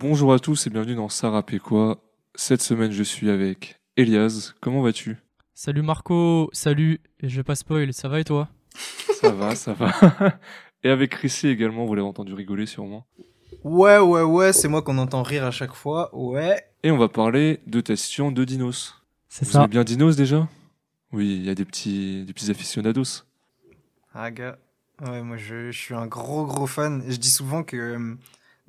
Bonjour à tous et bienvenue dans Sarah quoi. Cette semaine, je suis avec Elias. Comment vas-tu? Salut Marco, salut. Et je vais pas spoil, ça va et toi? Ça va, ça va. et avec Chrissy également, vous l'avez entendu rigoler sûrement. Ouais, ouais, ouais, c'est moi qu'on entend rire à chaque fois, ouais. Et on va parler de ta session de Dinos. C'est Vous ça. aimez bien Dinos déjà? Oui, il y a des petits, des petits aficionados. Ah, gars. Ouais, moi, je, je suis un gros, gros fan. Je dis souvent que euh,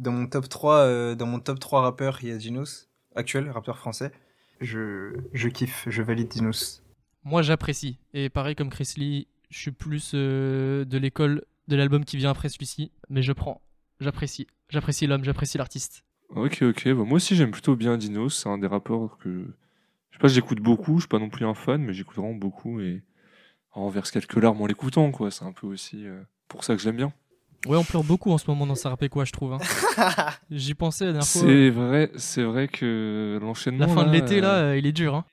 dans mon top 3, euh, dans mon top 3 rappeurs, il y a Dinos, actuel, rappeur français. Je, je kiffe, je valide Dinos. Moi j'apprécie. Et pareil comme Chris Lee, je suis plus euh, de l'école de l'album qui vient après celui-ci. Mais je prends. J'apprécie. J'apprécie l'homme, j'apprécie l'artiste. Ok, ok. Bah, moi aussi, j'aime plutôt bien Dinos. C'est un des rappeurs que. Je sais pas, j'écoute beaucoup. Je suis pas non plus un fan, mais j'écoute vraiment beaucoup. Et on verse quelques larmes en l'écoutant, quoi. C'est un peu aussi euh, pour ça que j'aime bien. Ouais, on pleure beaucoup en ce moment dans rappelle quoi, je trouve. hein. J'y pensais la dernière fois. C'est vrai, c'est vrai que l'enchaînement. La fin de l'été, euh, là, euh, il est dur. Hein.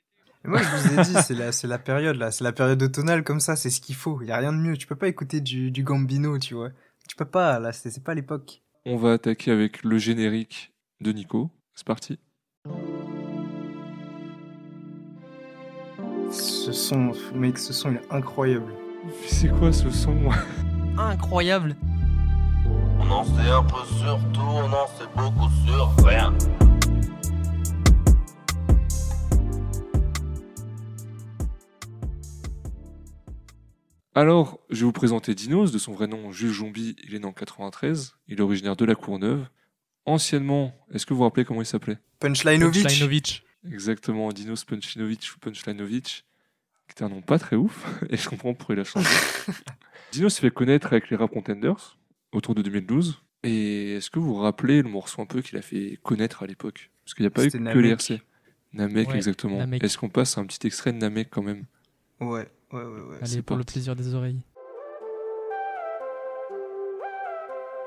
Et moi, je vous ai dit, c'est la, c'est la période, là. C'est la période automnale comme ça, c'est ce qu'il faut. Il y a rien de mieux. Tu peux pas écouter du, du Gambino, tu vois. Tu peux pas, là, c'est c'est pas l'époque. On va attaquer avec le générique de Nico. C'est parti. Ce son, mec, ce son, il est incroyable. C'est quoi ce son? Incroyable. On en sait un peu sur tout, on en sait beaucoup sur rien. Alors, je vais vous présenter Dinos, de son vrai nom Jules Jombi, il est né en 93, il est originaire de la Courneuve. Anciennement, est-ce que vous vous rappelez comment il s'appelait? Punchlineovic. Exactement, Dinos Punchinovic ou Punchlinovic, qui était un nom pas très ouf, et je comprends pourquoi il a changé. Dinos s'est fait connaître avec les Rap Contenders, autour de 2012. Et est-ce que vous vous rappelez le morceau un peu qu'il a fait connaître à l'époque? Parce qu'il n'y a pas eu que C'était les Namek. RC. Namek, Ouais, exactement. Namek. Est-ce qu'on passe à un petit extrait de Namek quand même? Ouais, ouais, ouais, ouais. Allez, c'est pour le plaisir des oreilles.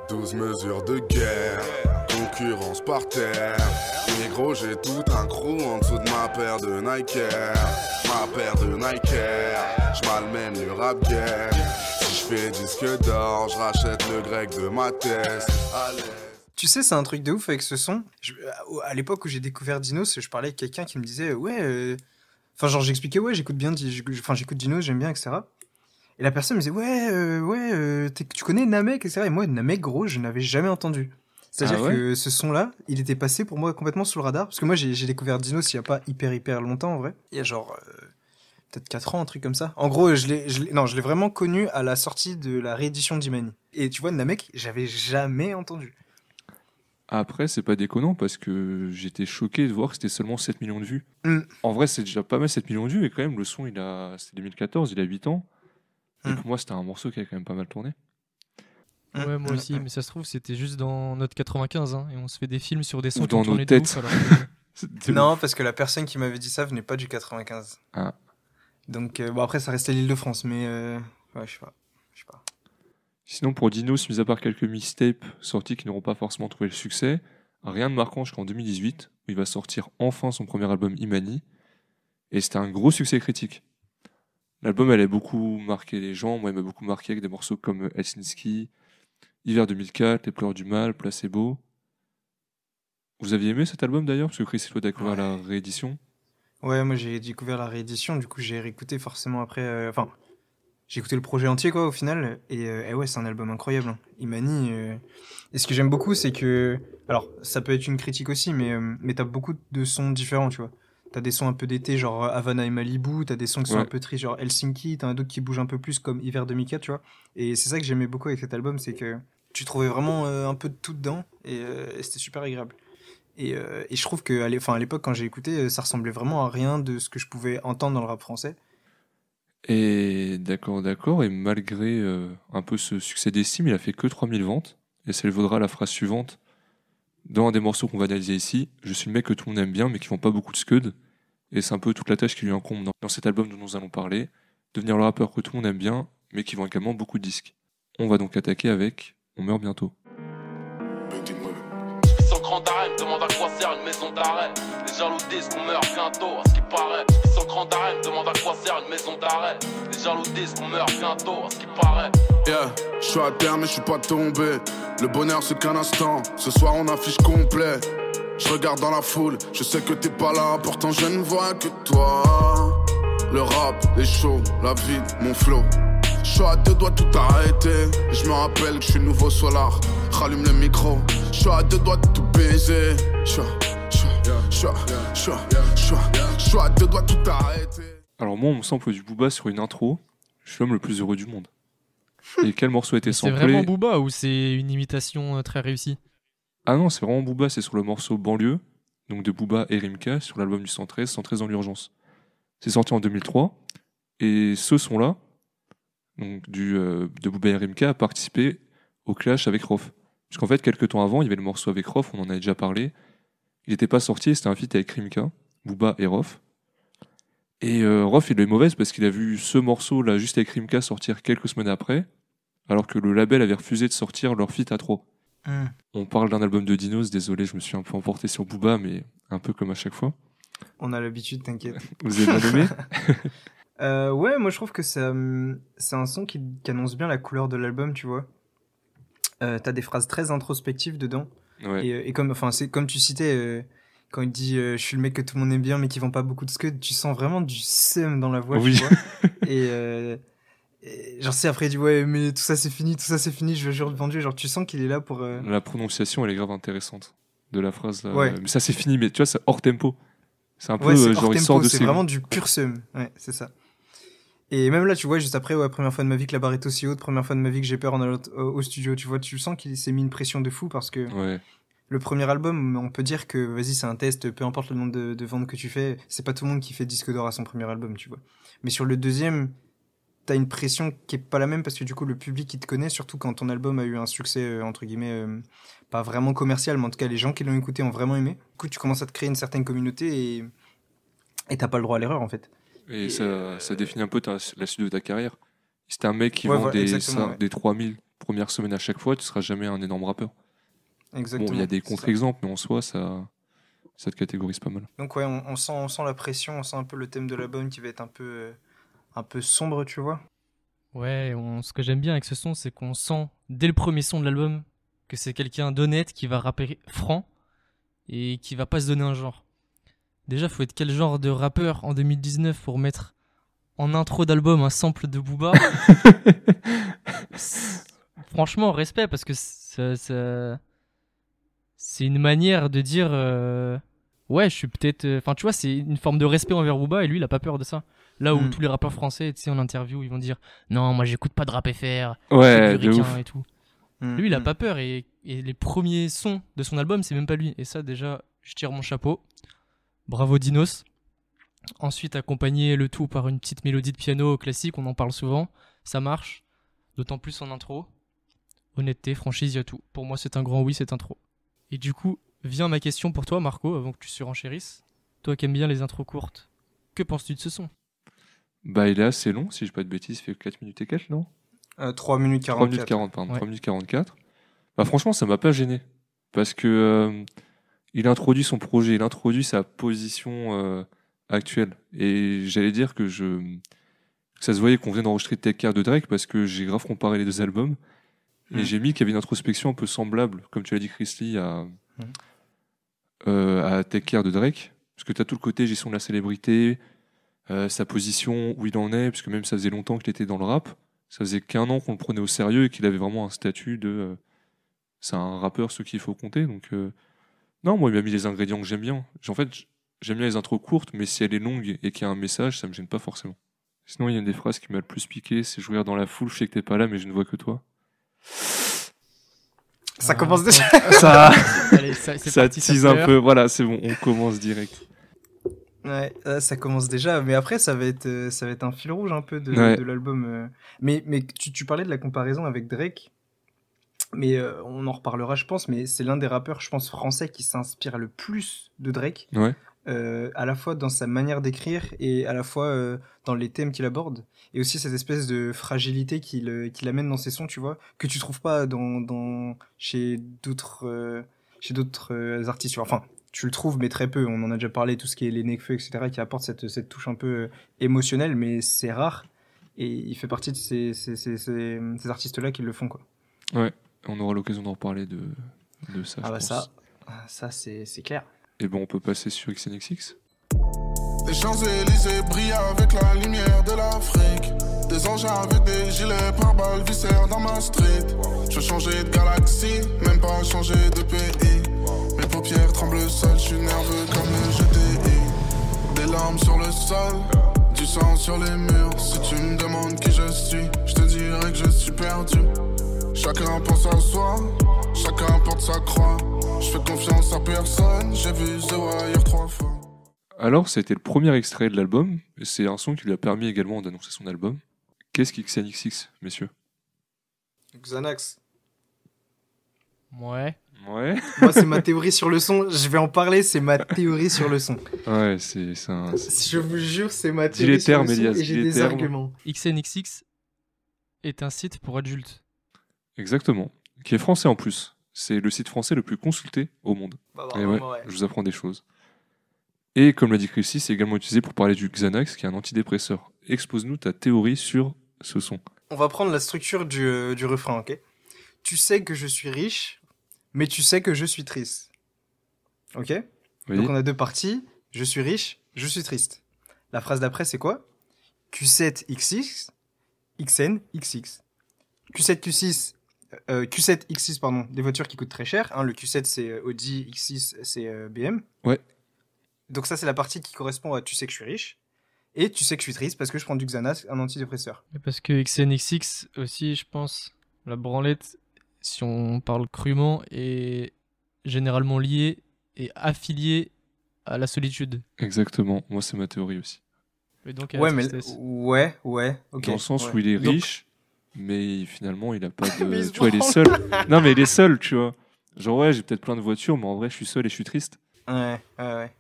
12 mesures de guerre, concurrence par terre. Négro, j'ai tout un crew en dessous de ma paire de Nike Air. Ma paire de Nike Air, j'malmène le rap game. Fais disque d'or, je rachète le grec de ma thèse. Allez. Tu sais, c'est un truc de ouf avec ce son. Je- à l'époque où j'ai découvert Dinos, je parlais avec quelqu'un qui me disait ouais, euh, enfin genre j'expliquais ouais, j'écoute bien, enfin j'écoute Dinos, j'aime bien, etc. Et la personne me disait ouais, euh, ouais, euh, tu connais Namek, etc. Et moi Namek gros, je n'avais jamais entendu. C'est-à-dire Ah ouais que ce son-là, il était passé pour moi complètement sous le radar parce que moi j'ai découvert Dinos il y a pas hyper hyper longtemps en vrai. Il y a genre euh, peut-être 4 ans, un truc comme ça. En gros, je l'ai, je l'ai- non, je l'ai vraiment connu à la sortie de la réédition d'Imani. Et tu vois, Namek, j'avais jamais entendu. Après, c'est pas déconnant parce que j'étais choqué de voir que c'était seulement 7 millions de vues. Mm. En vrai, c'est déjà pas mal 7 millions de vues, mais quand même, le son, il a... c'était 2014, il a 8 ans. Et Mm. pour moi, c'était un morceau qui a quand même pas mal tourné. Mm, Ouais, moi mm, aussi, mais ça se trouve, c'était juste dans notre 95, hein, et on se fait des films sur des sons Ou qui dans nos tourné de têtes. ouf, alors que- C'était Non, parce que la personne qui m'avait dit ça venait pas du 95. Ah. Donc, euh, bon, après, ça restait l'île de France, mais euh, ouais, je sais pas. Je sais pas. Sinon, pour Dinos, mis à part quelques mixtapes sortis qui n'auront pas forcément trouvé le succès, rien de marquant jusqu'en 2018, où il va sortir enfin son premier album Imani. Et c'était un gros succès critique. L'album, elle a beaucoup marqué les gens. Moi, il m'a beaucoup marqué avec des morceaux comme Helsinki, Hiver 2004, Les pleurs du mal, Placebo. Vous aviez aimé cet album d'ailleurs Parce que Chris Lo a découvert la réédition? Ouais, moi, j'ai découvert la réédition, du coup, j'ai réécouté forcément après. euh, Enfin, j'ai écouté le projet entier, quoi, au final. Et, euh, et ouais, c'est un album incroyable. hein. Imani. euh, Et ce que j'aime beaucoup, c'est que. Alors, ça peut être une critique aussi, mais, mais t'as beaucoup de sons différents, tu vois. T'as des sons un peu d'été, genre Havana et Malibu. T'as des sons qui sont un peu tristes, genre Helsinki. T'en as d'autres qui bougent un peu plus, comme Hiver 2004, tu vois. Et c'est ça que j'aimais beaucoup avec cet album, c'est que tu trouvais vraiment un peu de tout dedans. Et, et c'était super agréable. Et, euh, et je trouve que à l'é- enfin, à l'époque, quand j'ai écouté, euh, ça ressemblait vraiment à rien de ce que je pouvais entendre dans le rap français. Et d'accord, d'accord. Et malgré euh, un peu ce succès d'estime, il a fait que 3000 ventes. Et ça lui vaudra la phrase suivante. Dans un des morceaux qu'on va analyser ici, je suis le mec que tout le monde aime bien, mais qui font pas beaucoup de scud. Et c'est un peu toute la tâche qui lui incombe dans, dans cet album dont nous allons parler. Devenir le rappeur que tout le monde aime bien, mais qui vend également beaucoup de disques. On va donc attaquer avec On meurt bientôt. Grand arrêt, me demande à quoi sert une maison d'arrêt. Les jaloux disent qu'on meurt bientôt, à ce qui paraît. Sans grand arrêt, me demande à quoi sert une maison d'arrêt. Les jaloux disent qu'on meurt bientôt, à ce qui paraît. Yeah, je suis à terre mais je suis pas tombé. Le bonheur c'est qu'un instant. Ce soir on affiche complet. Je regarde dans la foule, je sais que t'es pas là, pourtant je ne vois que toi. Le rap, les shows, la vie, mon flow. Je suis à deux doigts tout arrêter. Je me rappelle que je suis nouveau solar. Rallume le micro. Je suis à deux doigts de tout baiser. Je suis à- je suis à- je suis à- je suis à- je suis à- je suis à deux doigts de tout arrêter. Alors moi, on me sample du Booba sur une intro. Je suis l'homme le plus heureux du monde. Et quel morceau a été C'est samplé vraiment Booba ou c'est une imitation euh, très réussie? Ah non, c'est vraiment Booba, c'est sur le morceau Banlieue, donc de Booba et Rimka, sur l'album du 113, 113 dans l'urgence. C'est sorti en 2003, et ce son-là, donc du, euh, de Booba et Rimka, a participé au clash avec Rof. Puisqu'en fait, quelques temps avant, il y avait le morceau avec Rof, on en avait déjà parlé. Il n'était pas sorti, c'était un feat avec Rimka, Booba et Rof. Et euh, Rof, il est mauvaise parce qu'il a vu ce morceau-là, juste avec Rimka, sortir quelques semaines après, alors que le label avait refusé de sortir leur feat à trois. Hmm. On parle d'un album de Dinos, désolé, je me suis un peu emporté sur Booba, mais un peu comme à chaque fois. On a l'habitude, t'inquiète. Vous avez bien aimé Euh, ouais, moi je trouve que hum, c'est un son qui, qui annonce bien la couleur de l'album, tu vois. Euh, T'as des phrases très introspectives dedans. Ouais. Et, euh, et comme, enfin, c'est comme tu citais, euh, quand il dit euh, Je suis le mec que tout le monde aime bien, mais qui vend pas beaucoup de scud, tu sens vraiment du seum dans la voix, Oui. tu vois. et, et genre, c'est après, il dit Ouais, mais tout ça c'est fini, tout ça c'est fini, je veux jure vendu. Genre, tu sens qu'il est là pour. La prononciation, elle est grave intéressante de la phrase. là. Ouais. Mais ça, c'est fini, mais tu vois, c'est hors tempo. C'est un peu Ouais, genre, il sort de c'est ses. vraiment du pur seum. Ouais, c'est ça. Et même là, tu vois, juste après, ouais, première fois de ma vie que la barre est aussi haute, première fois de ma vie que j'ai peur en allant au, studio, tu vois, tu sens qu'il s'est mis une pression de fou parce que Ouais. le premier album, on peut dire que, vas-y, c'est un test, peu importe le nombre de, de ventes que tu fais, c'est pas tout le monde qui fait disque d'or à son premier album, tu vois. Mais sur le deuxième, t'as une pression qui est pas la même parce que du coup, le public, il te connaît, surtout quand ton album a eu un succès, euh, entre guillemets, euh, pas vraiment commercial, mais en tout cas, les gens qui l'ont écouté ont vraiment aimé. Du coup, tu commences à te créer une certaine communauté et et t'as pas le droit à l'erreur, en fait. Et Et, ça, euh, ça définit un peu ta- la suite de ta carrière. Si t'es un mec qui Ouais, vend voilà, des, ça- ouais. des 3000 premières semaines à chaque fois, tu seras jamais un énorme rappeur. Exactement. Bon, il y a des contre-exemples, mais en soi, ça, ça te catégorise pas mal. Donc ouais, on, on sent, on sent la pression, on sent un peu le thème de l'album qui va être un peu, euh, un peu sombre, tu vois. Ouais, on- ce que j'aime bien avec ce son, c'est qu'on sent dès le premier son de l'album que c'est quelqu'un d'honnête qui va rapper franc et qui va pas se donner un genre. Déjà, faut être quel genre de rappeur en 2019 pour mettre en intro d'album un sample de Booba Franchement, respect parce que ça, ça- c'est une manière de dire euh, ouais, je suis peut-être. euh, Enfin, tu vois, c'est une forme de respect envers Booba et lui, il a pas peur de ça. Là où Mm. tous les rappeurs français, tu sais, en interview, ils vont dire non, moi j'écoute pas de rap FR, Ouais, du ouf. ricain et tout. Mm, Lui, il a mm. pas peur et, et les premiers sons de son album, c'est même pas lui. Et ça, déjà, je tire mon chapeau. Bravo Dinos. Ensuite, accompagner le tout par une petite mélodie de piano classique, on en parle souvent. Ça marche, d'autant plus en intro. Honnêteté, franchise, y a tout. Pour moi, c'est un grand oui, cette intro. Et du coup, vient ma question pour toi, Marco, avant que tu surenchérisses. Toi qui aimes bien les intros courtes, que penses-tu de ce son? Bah, il est assez long, si je dis pas de bêtises, il fait 4 minutes et quelques, non? Euh, 3 minutes 3 44. minutes 40, pardon. Ouais. 3 minutes 44. Bah, franchement, ça m'a pas gêné. Parce que euh, il introduit son projet, il introduit sa position euh, actuelle. Et j'allais dire que je que ça se voyait qu'on venait d'enregistrer Take Care de Drake parce que j'ai grave comparé les deux albums. Et Mm. j'ai mis qu'il y avait une introspection un peu semblable, comme tu l'as dit, Chris Lee, à, Mm. euh, à Take Care de Drake. Parce que tu as tout le côté gestion de la célébrité, euh, sa position, où il en est, parce que même ça faisait longtemps qu'il était dans le rap. Ça faisait qu'un an qu'on le prenait au sérieux et qu'il avait vraiment un statut de. c'est un rappeur, ce qu'il faut compter. Donc, non, moi, il m'a mis les ingrédients que j'aime bien. En fait, j'aime bien les intros courtes, mais si elle est longue et qu'il y a un message, ça me gêne pas forcément. Sinon, il y a une des phrases qui m'a le plus piqué c'est Je regarde dans la foule, je sais que t'es pas là, mais je ne vois que toi. Ça Ah, commence déjà. Ça, Allez, ça, ça tease un peu. Voilà, c'est bon, on commence direct. Ouais, ça commence déjà, mais après ça va être euh, ça va être un fil rouge un peu de, Ouais. de l'album. euh. Mais mais tu, tu parlais de la comparaison avec Drake, mais euh, on en reparlera je pense. Mais c'est l'un des rappeurs je pense français qui s'inspire le plus de Drake, Ouais. euh, à la fois dans sa manière d'écrire et à la fois euh, dans les thèmes qu'il aborde, et aussi cette espèce de fragilité qu'il qu'il amène dans ses sons, tu vois, que tu trouves pas dans dans chez d'autres euh, chez d'autres artistes. Enfin, tu le trouves, mais très peu. On en a déjà parlé, tout ce qui est les Nekfeu, etc., qui apporte cette, cette touche un peu émotionnelle, mais c'est rare. Et il fait partie de ces, ces, ces, ces, ces artistes-là qui le font, quoi. On aura l'occasion d'en reparler de, de ça. Ah je bah pense. ça, Ça, c'est c'est clair. Et bon, on peut passer sur XNXX. Les Champs-Élysées brillent avec la lumière de l'Afrique. Des engins avec des gilets pare-balles viscères dans ma street. Je veux changer de galaxie, même pas changer de pays. Mes paupières tremblent seules, je suis nerveux comme le GTI. Des larmes sur le sol, du sang sur les murs. Si tu me demandes qui je suis, je te dirai que je suis perdu. Chacun pense à soi, chacun porte sa croix. Je fais confiance à personne, j'ai vu The Wire trois fois. Alors, c'était le premier extrait de l'album. et C'est un son qui lui a permis également d'annoncer son album. Qu'est-ce qu'XNXX, messieurs? Xanax. Ouais. Ouais. Moi, c'est ma théorie sur le son. Je vais en parler, c'est ma théorie sur le son. Ouais, c'est un. Je vous jure, c'est ma théorie sur termes, le son et j'ai des termes. arguments. XNXX est un site pour adultes. Exactement. Qui est français en plus. C'est le site français le plus consulté au monde. Bah, Et ouais, ouais. je vous apprends des choses. Et comme l'a dit Chrissy, c'est également utilisé pour parler du Xanax, qui est un antidépresseur. Expose-nous ta théorie sur ce son. On va prendre la structure du, euh, du refrain, ok? Tu sais que je suis riche, mais tu sais que je suis triste. Ok? Oui. Donc on a deux parties. Je suis riche, je suis triste. La phrase d'après, c'est quoi? Q7 XX, XN XX. Q7 Q6, euh, Q7 X6 pardon, des voitures qui coûtent très cher. hein. le Q7 c'est euh, Audi, X6 c'est euh, BM. Ouais. Donc ça c'est la partie qui correspond à tu sais que je suis riche et tu sais que je suis triste parce que je prends du Xanax, un antidépresseur. Et Parce que XNXX aussi, je pense, la branlette, si on parle crûment, est généralement liée et affiliée à la solitude. Exactement. Moi, c'est ma théorie aussi. Donc Ouais mais ouais ouais ok. Dans le sens ouais. où il est Donc- riche, mais finalement, il a pas de. tu vois, il est seul. non, mais il est seul, tu vois. Genre, ouais, j'ai peut-être plein de voitures, mais en vrai, je suis seul et je suis triste. Ouais ouais ouais.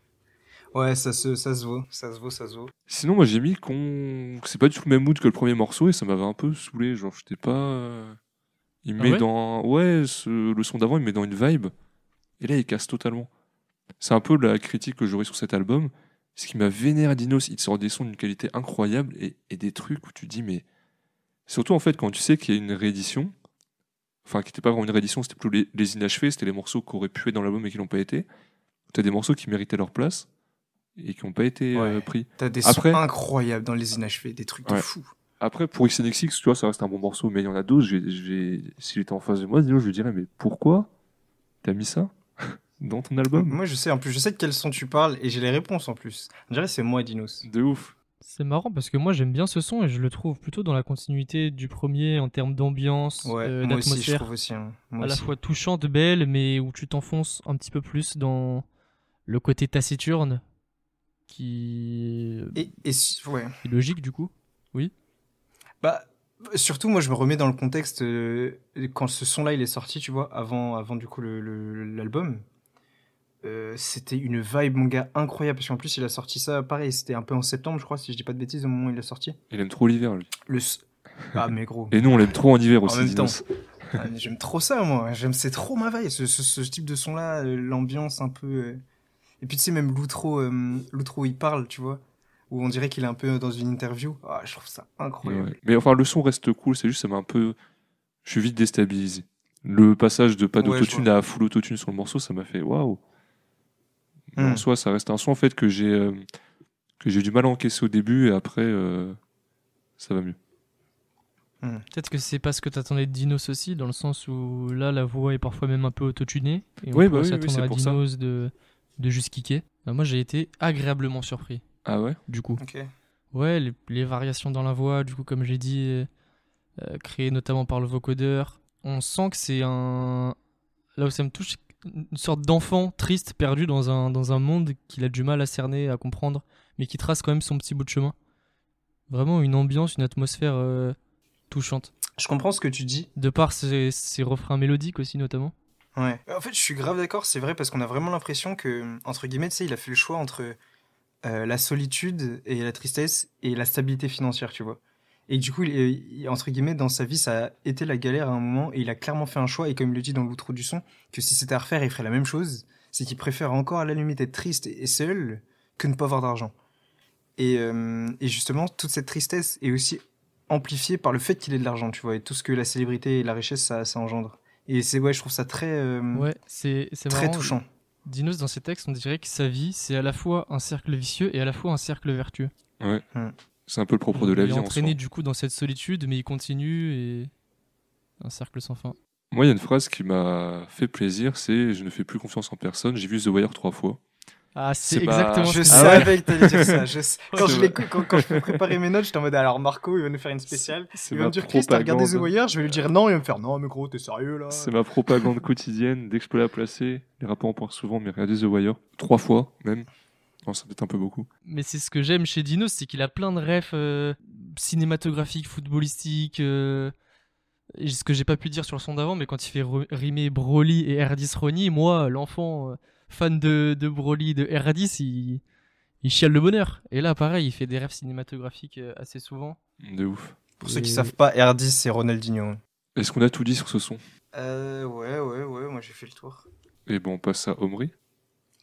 Ouais ça se ça se vaut ça se vaut ça se vaut. Sinon, moi, j'ai mis qu'on. que C'est pas du tout le même mood que le premier morceau et ça m'avait un peu saoulé. Genre, j'étais pas. euh, Il Ah met ouais dans. Ouais, ce- le son d'avant, il met dans une vibe. Et là, il casse totalement. C'est un peu la critique que j'aurais sur cet album. Ce qui m'a vénère Dinos, il te sort des sons d'une qualité incroyable et, et des trucs où tu dis, mais. Surtout en fait, quand tu sais qu'il y a une réédition, enfin, qui n'était pas vraiment une réédition, c'était plutôt les, les inachevés, c'était les morceaux qui auraient pu être dans l'album et qui n'ont pas été. Tu as des morceaux qui méritaient leur place et qui n'ont pas été euh, Ouais. pris. T'as des Après- sons incroyables dans les inachevés, des trucs de fou. Après, pour XNXX, tu vois, ça reste un bon morceau, mais il y en a d'autres. S'il était en face de moi, je lui dirais, mais pourquoi t'as mis ça dans ton album? Moi, je sais, en plus, je sais de quel son tu parles et j'ai les réponses en plus. On dirait c'est moi, Dinos. De ouf. C'est marrant parce que moi j'aime bien ce son et je le trouve plutôt dans la continuité du premier en termes d'ambiance, Ouais, euh, moi aussi, je d'atmosphère, trouve aussi. hein. Moi à la aussi. fois touchante, belle, mais où tu t'enfonces un petit peu plus dans le côté taciturne qui Et, et est logique du coup. Bah, surtout, moi, je me remets dans le contexte euh, quand ce son-là il est sorti, tu vois, avant, avant du coup le- le- l'album. Euh, c'était une vibe, mon gars, incroyable. Parce qu'en plus, il a sorti ça, pareil, c'était un peu en septembre, je crois, si je dis pas de bêtises, au moment où il l'a sorti. Il aime trop l'hiver, lui. Le. Ah, mais gros. Et nous, on l'aime trop en hiver En aussi, même. Ah, J'aime trop ça, moi. J'aime, c'est trop ma vibe, ce, ce- ce type de son-là, euh, l'ambiance un peu. euh. Et puis, tu sais, même l'outro, euh, l'outro où il parle, tu vois, où on dirait qu'il est un peu dans une interview. Ah, je trouve ça incroyable. Ouais. Mais enfin, le son reste cool, c'est juste, ça m'a un peu. Je suis vite déstabilisé. Le passage de pas Ouais, d'autotune je à full autotune sur le morceau, ça m'a fait waouh. Mais En Hmm. soi, ça reste un son en fait que j'ai euh, que j'ai du mal à encaisser au début et après euh, ça va mieux. Peut-être que c'est pas ce que t'attendais de Dinos aussi, dans le sens où là la voix est parfois même un peu autotunée et on Oui, bah oui, oui, s'attendre c'est à pour ça. Dinos de, de juste kicker. Bah, moi j'ai été agréablement surpris Ah ouais? du coup. Ok. Ouais, les, les variations dans la voix, du coup, comme j'ai dit, euh, créées notamment par le vocodeur. On sent que c'est un. Là où ça me touche, une sorte d'enfant triste, perdu dans un, dans un monde qu'il a du mal à cerner, à comprendre, mais qui trace quand même son petit bout de chemin. Vraiment une ambiance, une atmosphère euh, touchante. Je comprends ce que tu dis. De par ses, ses refrains mélodiques aussi, notamment. Ouais. En fait, je suis grave d'accord, c'est vrai, parce qu'on a vraiment l'impression que, entre guillemets, tu sais, il a fait le choix entre euh, la solitude et la tristesse et la stabilité financière, tu vois. Et du coup, il est- il- entre guillemets, dans sa vie, ça a été la galère à un moment, et il a clairement fait un choix, et comme il le dit dans l'outro du son, que si c'était à refaire, il ferait la même chose. C'est qu'il préfère encore, à la limite, être triste et seul que ne pas avoir d'argent. Et, euh, et justement, toute cette tristesse est aussi amplifiée par le fait qu'il ait de l'argent, tu vois, et tout ce que la célébrité et la richesse, ça, ça engendre. Et c'est, ouais, je trouve ça très, euh, Ouais, c'est c'est très marrant. touchant. Dinos, dans ses textes, on dirait que sa vie, c'est à la fois un cercle vicieux et à la fois un cercle vertueux. C'est un peu le propre de la il vie est en entraîné du coup dans cette solitude, mais il continue et un cercle sans fin. Moi, il y a une phrase qui m'a fait plaisir, c'est je ne fais plus confiance en personne. J'ai vu The Wire trois fois. Ah, c'est exactement Je savais que t'allais dire ça. Je... Quand, je quand, quand je préparais mes notes, j'étais en mode alors Marco, il va nous faire une spéciale. C'est Il va me dire Chris, t'as regardé The. Wire? Je vais lui dire non, il va me faire non, mais gros, t'es sérieux là? C'est ma propagande quotidienne. Dès que je peux la placer, les rappeurs en parlent souvent, mais regardez The Wire. Trois fois, même. Non, ça peut être un peu beaucoup. Mais c'est ce que j'aime chez Dinos, c'est qu'il a plein de rêves euh, cinématographiques, footballistiques. euh, ce que j'ai pas pu dire sur le son d'avant, mais quand il fait rimer Broly et R10 Ronnie, moi, l'enfant euh, fan de, de Broly, de R10, il, il chiale le bonheur. Et là, pareil, il fait des rêves cinématographiques euh, assez souvent. De ouf. Pour ceux qui savent pas, R10, c'est Ronaldinho. Est-ce qu'on a tout dit sur ce son? Euh, ouais, ouais, ouais, moi j'ai fait le tour. Et bon, on passe à Omri.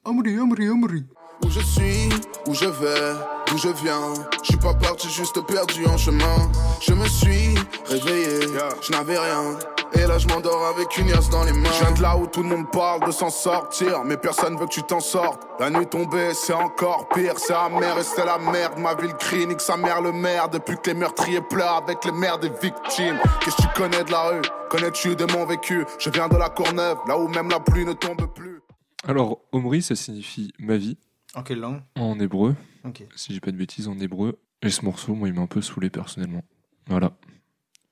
Omri, Omri, Omri. Où je suis, où je vais, d'où je viens. Je suis pas parti, juste perdu en chemin. Je me suis réveillé, je n'avais rien. Et là, je m'endors avec une yasse dans les mains. Je viens de là où tout le monde parle de s'en sortir, mais personne veut que tu t'en sortes. La nuit tombée, c'est encore pire, c'est amer et c'est la merde. Ma ville crie, nique sa mère le maire. Depuis que les meurtriers pleurent avec les mères des victimes. Qu'est-ce que tu connais de la rue? Connais-tu de mon vécu Je viens de la Courneuve, là où même la pluie ne tombe plus. Alors, Omri, ça signifie ma vie En quelle langue en hébreu. Ok. Si j'ai pas de bêtises, en hébreu. Et ce morceau, moi, il m'a un peu saoulé personnellement. Voilà.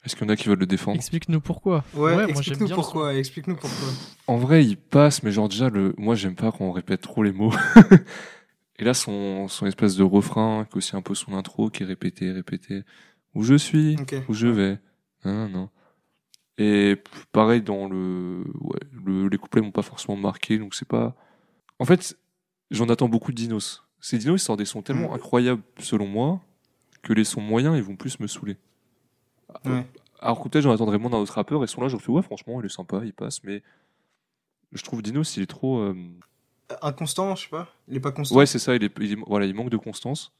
Est-ce qu'il y en a qui veulent le défendre? Explique-nous pourquoi. Ouais, moi, j'aime explique-nous son. pourquoi, explique-nous pourquoi. En vrai, il passe, mais genre déjà, le... moi, j'aime pas quand on répète trop les mots. Et là, son, son espèce de refrain, qui est aussi un peu son intro, qui est répété, répété. Où je suis, Ok. où je vais. Non, non. Et pareil, dans le, ouais, le, les couplets m'ont pas forcément marqué, donc c'est pas. En fait, j'en attends beaucoup de Dinos. Ces Dinos, ils sortent des sons tellement Mm. incroyables, selon moi, que les sons moyens, ils vont plus me saouler. Ouais. Alors que peut-être j'en attendrais moins d'un autre rappeur, et ce son-là, je me suis ouais, franchement, il est sympa, il passe, mais je trouve Dinos, il est trop. euh, Inconstant, je sais pas. Il est pas constant. Ouais, c'est ça, il, est, il est- voilà, il manque de constance.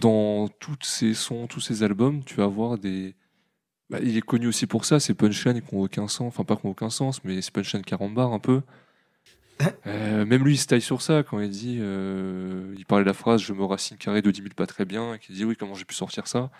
Dans tous ses sons, tous ses albums, tu vas avoir des. Bah, il est connu aussi pour ça, ces punchlines qui n'ont aucun sens, enfin pas qui n'ont aucun sens, mais ces punchlines 40 bars un peu. Euh, même lui, il se taille sur ça quand il dit. euh, il parlait de la phrase Je me racine carré de 10 000 pas très bien, et qu'il dit Oui, comment j'ai pu sortir ça?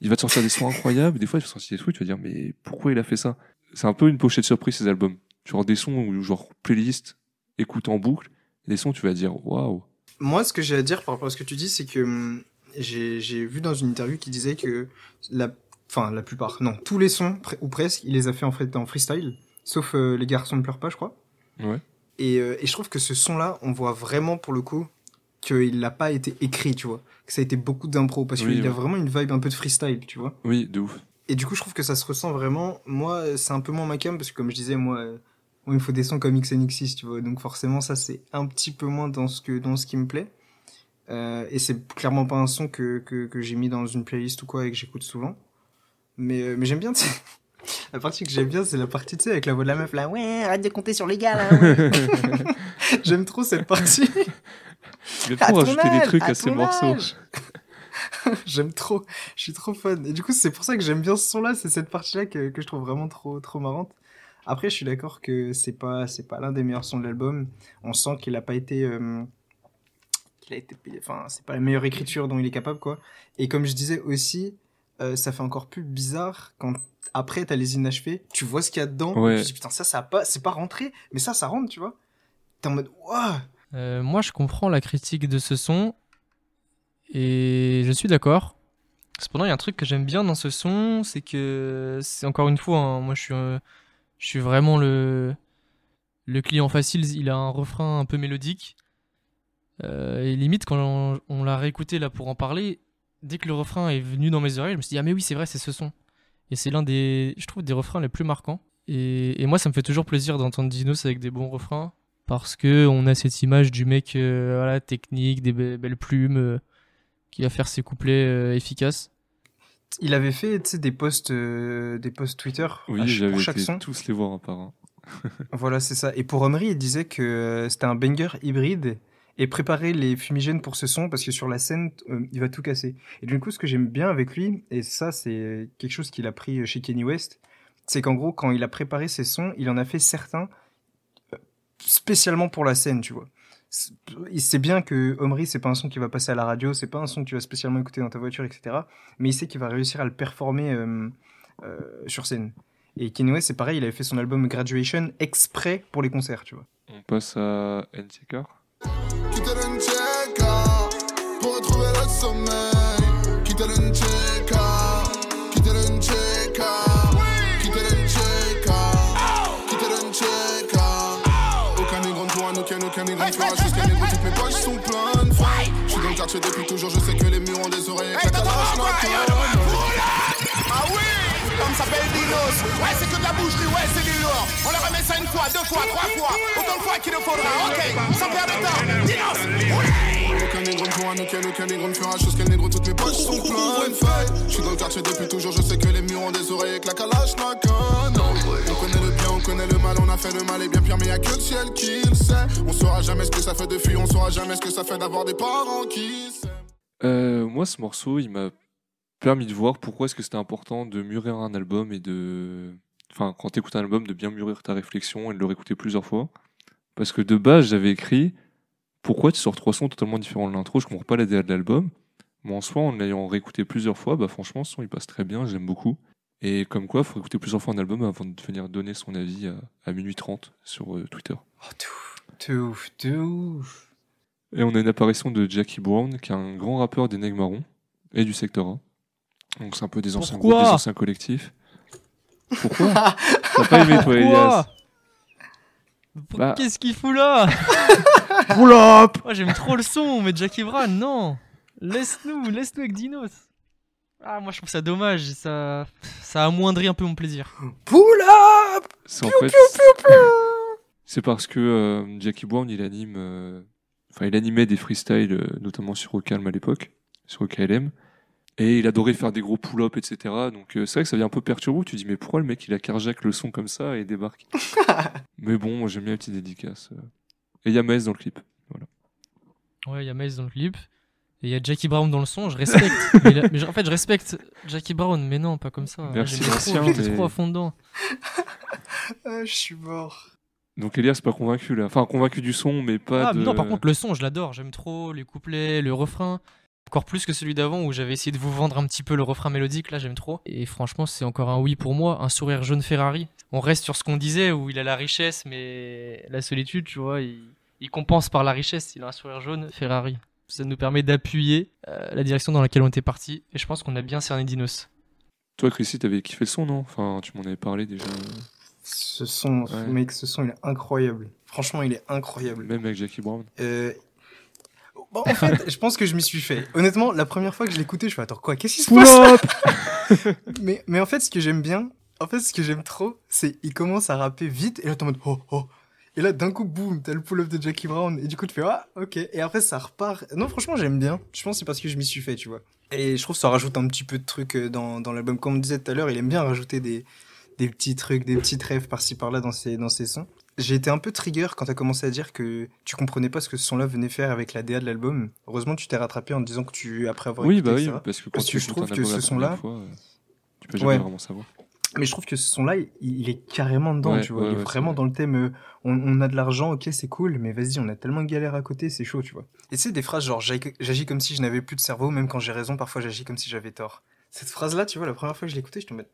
Il va te sortir des sons incroyables, des fois il va te sortir des trucs, tu vas dire Mais pourquoi il a fait ça? C'est un peu une pochette surprise ces albums. Genre des sons, où, genre playlist, écoute en boucle, et des sons, tu vas dire Waouh Moi, ce que j'ai à dire par rapport à ce que tu dis, c'est que hum, j'ai j'ai vu dans une interview qui disait que la, enfin la plupart, non, tous les sons ou presque, il les a fait en, fait en freestyle, sauf euh, les garçons ne pleurent pas, je crois. Ouais. Et, euh, et je trouve que ce son-là, on voit vraiment pour le coup qu'il n'a pas été écrit, tu vois, que ça a été beaucoup d'impro parce Oui, qu'il y a vraiment une vibe un peu de freestyle, tu vois. Oui, de ouf. Et du coup, je trouve que ça se ressent vraiment. Moi, c'est un peu moins ma cam parce que, comme je disais, moi, euh, il me faut des sons comme XNX6, tu vois. Donc, forcément, ça, c'est un petit peu moins dans ce, que, dans ce qui me plaît. Euh, et c'est clairement pas un son que, que, que j'ai mis dans une playlist ou quoi et que j'écoute souvent. Mais, euh, mais j'aime bien, La partie que j'aime bien, c'est la partie, tu sais, avec la voix de la meuf là. Ouais, arrête de compter sur les gars là. ouais. j'aime trop cette partie. Il ton rajouter des trucs à, à ces morceaux. j'aime trop, je suis trop fan. Et du coup, c'est pour ça que j'aime bien ce son-là, c'est cette partie-là que, que je trouve vraiment trop, trop marrante. Après, je suis d'accord que c'est pas, c'est pas l'un des meilleurs sons de l'album. On sent qu'il a pas été, euh, qu'il a été, enfin, c'est pas la meilleure écriture dont il est capable, quoi. Et comme je disais aussi, euh, ça fait encore plus bizarre quand après t'as les inachevés, tu vois ce qu'il y a dedans, Ouais. tu te dis putain ça, ça a pas, c'est pas rentré, mais ça, ça rentre, tu vois. T'es en mode waouh. Moi, je comprends la critique de ce son et je suis d'accord. Cependant, il y a un truc que j'aime bien dans ce son, c'est que c'est encore une fois, hein, moi je suis, euh, je suis vraiment le, le client facile. Il a un refrain un peu mélodique. Euh, et limite, quand on, on l'a réécouté là pour en parler, dès que le refrain est venu dans mes oreilles, je me suis dit, ah mais oui, c'est vrai, c'est ce son. Et c'est l'un des, je trouve, des refrains les plus marquants. Et, et moi, ça me fait toujours plaisir d'entendre Dinos avec des bons refrains parce que on a cette image du mec euh, voilà, technique, des be- belles plumes, euh, qui va faire ses couplets euh, efficaces. Il avait fait des posts, euh, des posts Twitter Oui, ch- pour chaque été son. tous les voir un par un. Voilà, c'est ça. Et pour Omri, il disait que c'était un banger hybride et préparer les fumigènes pour ce son parce que sur la scène, euh, il va tout casser. Et du coup, ce que j'aime bien avec lui, et ça, c'est quelque chose qu'il a pris chez Kenny West, c'est qu'en gros, quand il a préparé ses sons, il en a fait certains. euh, spécialement pour la scène, tu vois. Il sait bien que Omri, c'est pas un son qui va passer à la radio, c'est pas un son que tu vas spécialement écouter dans ta voiture, etc. Mais il sait qu'il va réussir à le performer euh, euh, sur scène. Et Kanye West, c'est pareil, il avait fait son album Graduation exprès pour les concerts, tu vois. On passe à NTK. Quitte l'Uncheka pour retrouver le sommeil. Quitte l'Uncheka, quitte l'Uncheka, quitte l'Uncheka, quitte l'Uncheka. Aucun négro ne pourra nous ken, aucun négro ne fera jusqu'à négro. Toutes mes poches sont pleines. Je suis dans le quartier depuis toujours, je sais que les murs ont des oreilles. La. Ah oui S'appelle Dinos. Ouais, c'est que de la boucherie, ouais, c'est du lourd. On leur remet ça une fois, deux fois, trois fois. Autant de fois qu'il nous faudra. Ok, sans perdre de temps. Dinos Ouais Aucun négro ne pourra nous ken, aucun négro ne fera jusqu'à négro. Toutes mes poches sont pleines. Je suis dans le quartier depuis toujours, je sais que les murs ont des oreilles. Avec la calache, la canne. On connaît le bien, on connaît le mal, on a fait le mal et bien pire, mais y'a que le ciel qui le sait. On saura jamais ce que ça fait de fuir, on saura jamais ce que ça fait d'avoir des parents qui s'aiment. Euh, moi, ce morceau, il m'a permis de voir pourquoi est-ce que c'était important de mûrir un album et de... Enfin, quand tu écoutes un album, de bien mûrir ta réflexion et de le réécouter plusieurs fois. Parce que de base, j'avais écrit pourquoi tu sors trois sons totalement différents de l'intro, je comprends pas la DA de l'album. Mais en soi, en l'ayant réécouté plusieurs fois, bah franchement, ce son il passe très bien, j'aime beaucoup. Et comme quoi, faut écouter plusieurs fois un album avant de venir donner son avis à, à minuit 30 sur euh, Twitter. Oh. Et on a une apparition de Jackie Brown, qui est un grand rappeur des Nègres Marrons et du secteur A. Donc c'est un peu des anciens Pourquoi groupes, des anciens collectifs. Pourquoi? T'as pas aimé toi, Elias? Bah. Qu'est-ce qu'il fout là? Pull up Moi j'aime trop le son, mais Jackie Brown, non! Laisse-nous, laisse-nous avec Dinos. Ah, moi je trouve ça dommage, ça, ça amoindrit un peu mon plaisir. Pull up C'est en fait, c'est parce que euh, Jackie Brown, il anime, euh, enfin, il animait des freestyles, euh, notamment sur Ocalm à l'époque, sur OKLM, et il adorait faire des gros pull-ups, etc. Donc euh, c'est vrai que ça vient un peu perturbant. Tu te dis mais pourquoi le mec il a carjack le son comme ça et débarque Mais bon, moi j'aime bien les petites dédicaces. euh. Et il y a Maes dans le clip. Ouais, il y a Miles dans le clip, et il y a Jackie Brown dans le son, je respecte. mais, là- mais je- en fait, je respecte Jackie Brown, mais non, pas comme ça. Merci, l'ancien, trop, j'étais mais- trop à fond dedans. Ah, Je suis mort. Donc Elias pas convaincu là. Enfin convaincu du son, mais pas Ah, de. non, par contre, le son, je l'adore. J'aime trop les couplets, le refrain. Encore plus que celui d'avant où j'avais essayé de vous vendre un petit peu le refrain mélodique. Là, j'aime trop. Et franchement, c'est encore un oui pour moi. Un sourire jaune Ferrari. On reste sur ce qu'on disait où il a la richesse, mais la solitude, tu vois, il, il compense par la richesse. Il a un sourire jaune Ferrari. Ça nous permet d'appuyer euh, la direction dans laquelle on était parti. Et je pense qu'on a bien cerné Dinos. Toi, Chrissy, t'avais kiffé le son, non? Enfin, tu m'en avais parlé déjà. Ce son, Ouais. mec, ce son, il est incroyable. Franchement, il est incroyable. Même avec Jackie Brown. Euh, bon, en fait, je pense que je m'y suis fait. Honnêtement, la première fois que je écouté, je fais attends quoi Qu'est-ce qui se passe? mais, mais en fait, ce que j'aime bien, en fait, ce que j'aime trop, c'est il commence à rapper vite et là t'es en mode oh oh. Et là d'un coup, boum, t'as le pull-up de Jackie Brown et du coup tu fais ah ok. Et après ça repart. Non, franchement, j'aime bien. Je pense que c'est parce que je m'y suis fait, tu vois. Et je trouve que ça rajoute un petit peu de trucs euh, dans, dans l'album. Comme on disait tout à l'heure, il aime bien rajouter des, des petits trucs, des petits rêves par-ci par-là dans ses, dans ses sons. J'ai été un peu trigger quand t'as commencé à dire que tu comprenais pas ce que ce son-là venait faire avec la DA de l'album. Heureusement, tu t'es rattrapé en disant que tu, après avoir Oui, écouté bah oui, ça. parce que quand Parce tu que je trouve que ce son-là- euh, tu peux jamais Ouais. vraiment savoir. Mais je trouve que ce son-là, il, il est carrément dedans, Ouais, tu vois. ouais, il est vraiment c'est dans le thème. euh, on, on a de l'argent, ok, c'est cool, mais vas-y, on a tellement de galères à côté, c'est chaud, tu vois. Et sais, des phrases genre j'ag- j'agis comme si je n'avais plus de cerveau, même quand j'ai raison, parfois j'agis comme si j'avais tort. Cette phrase-là, tu vois, la première fois que je l'ai écoutée, je te mets.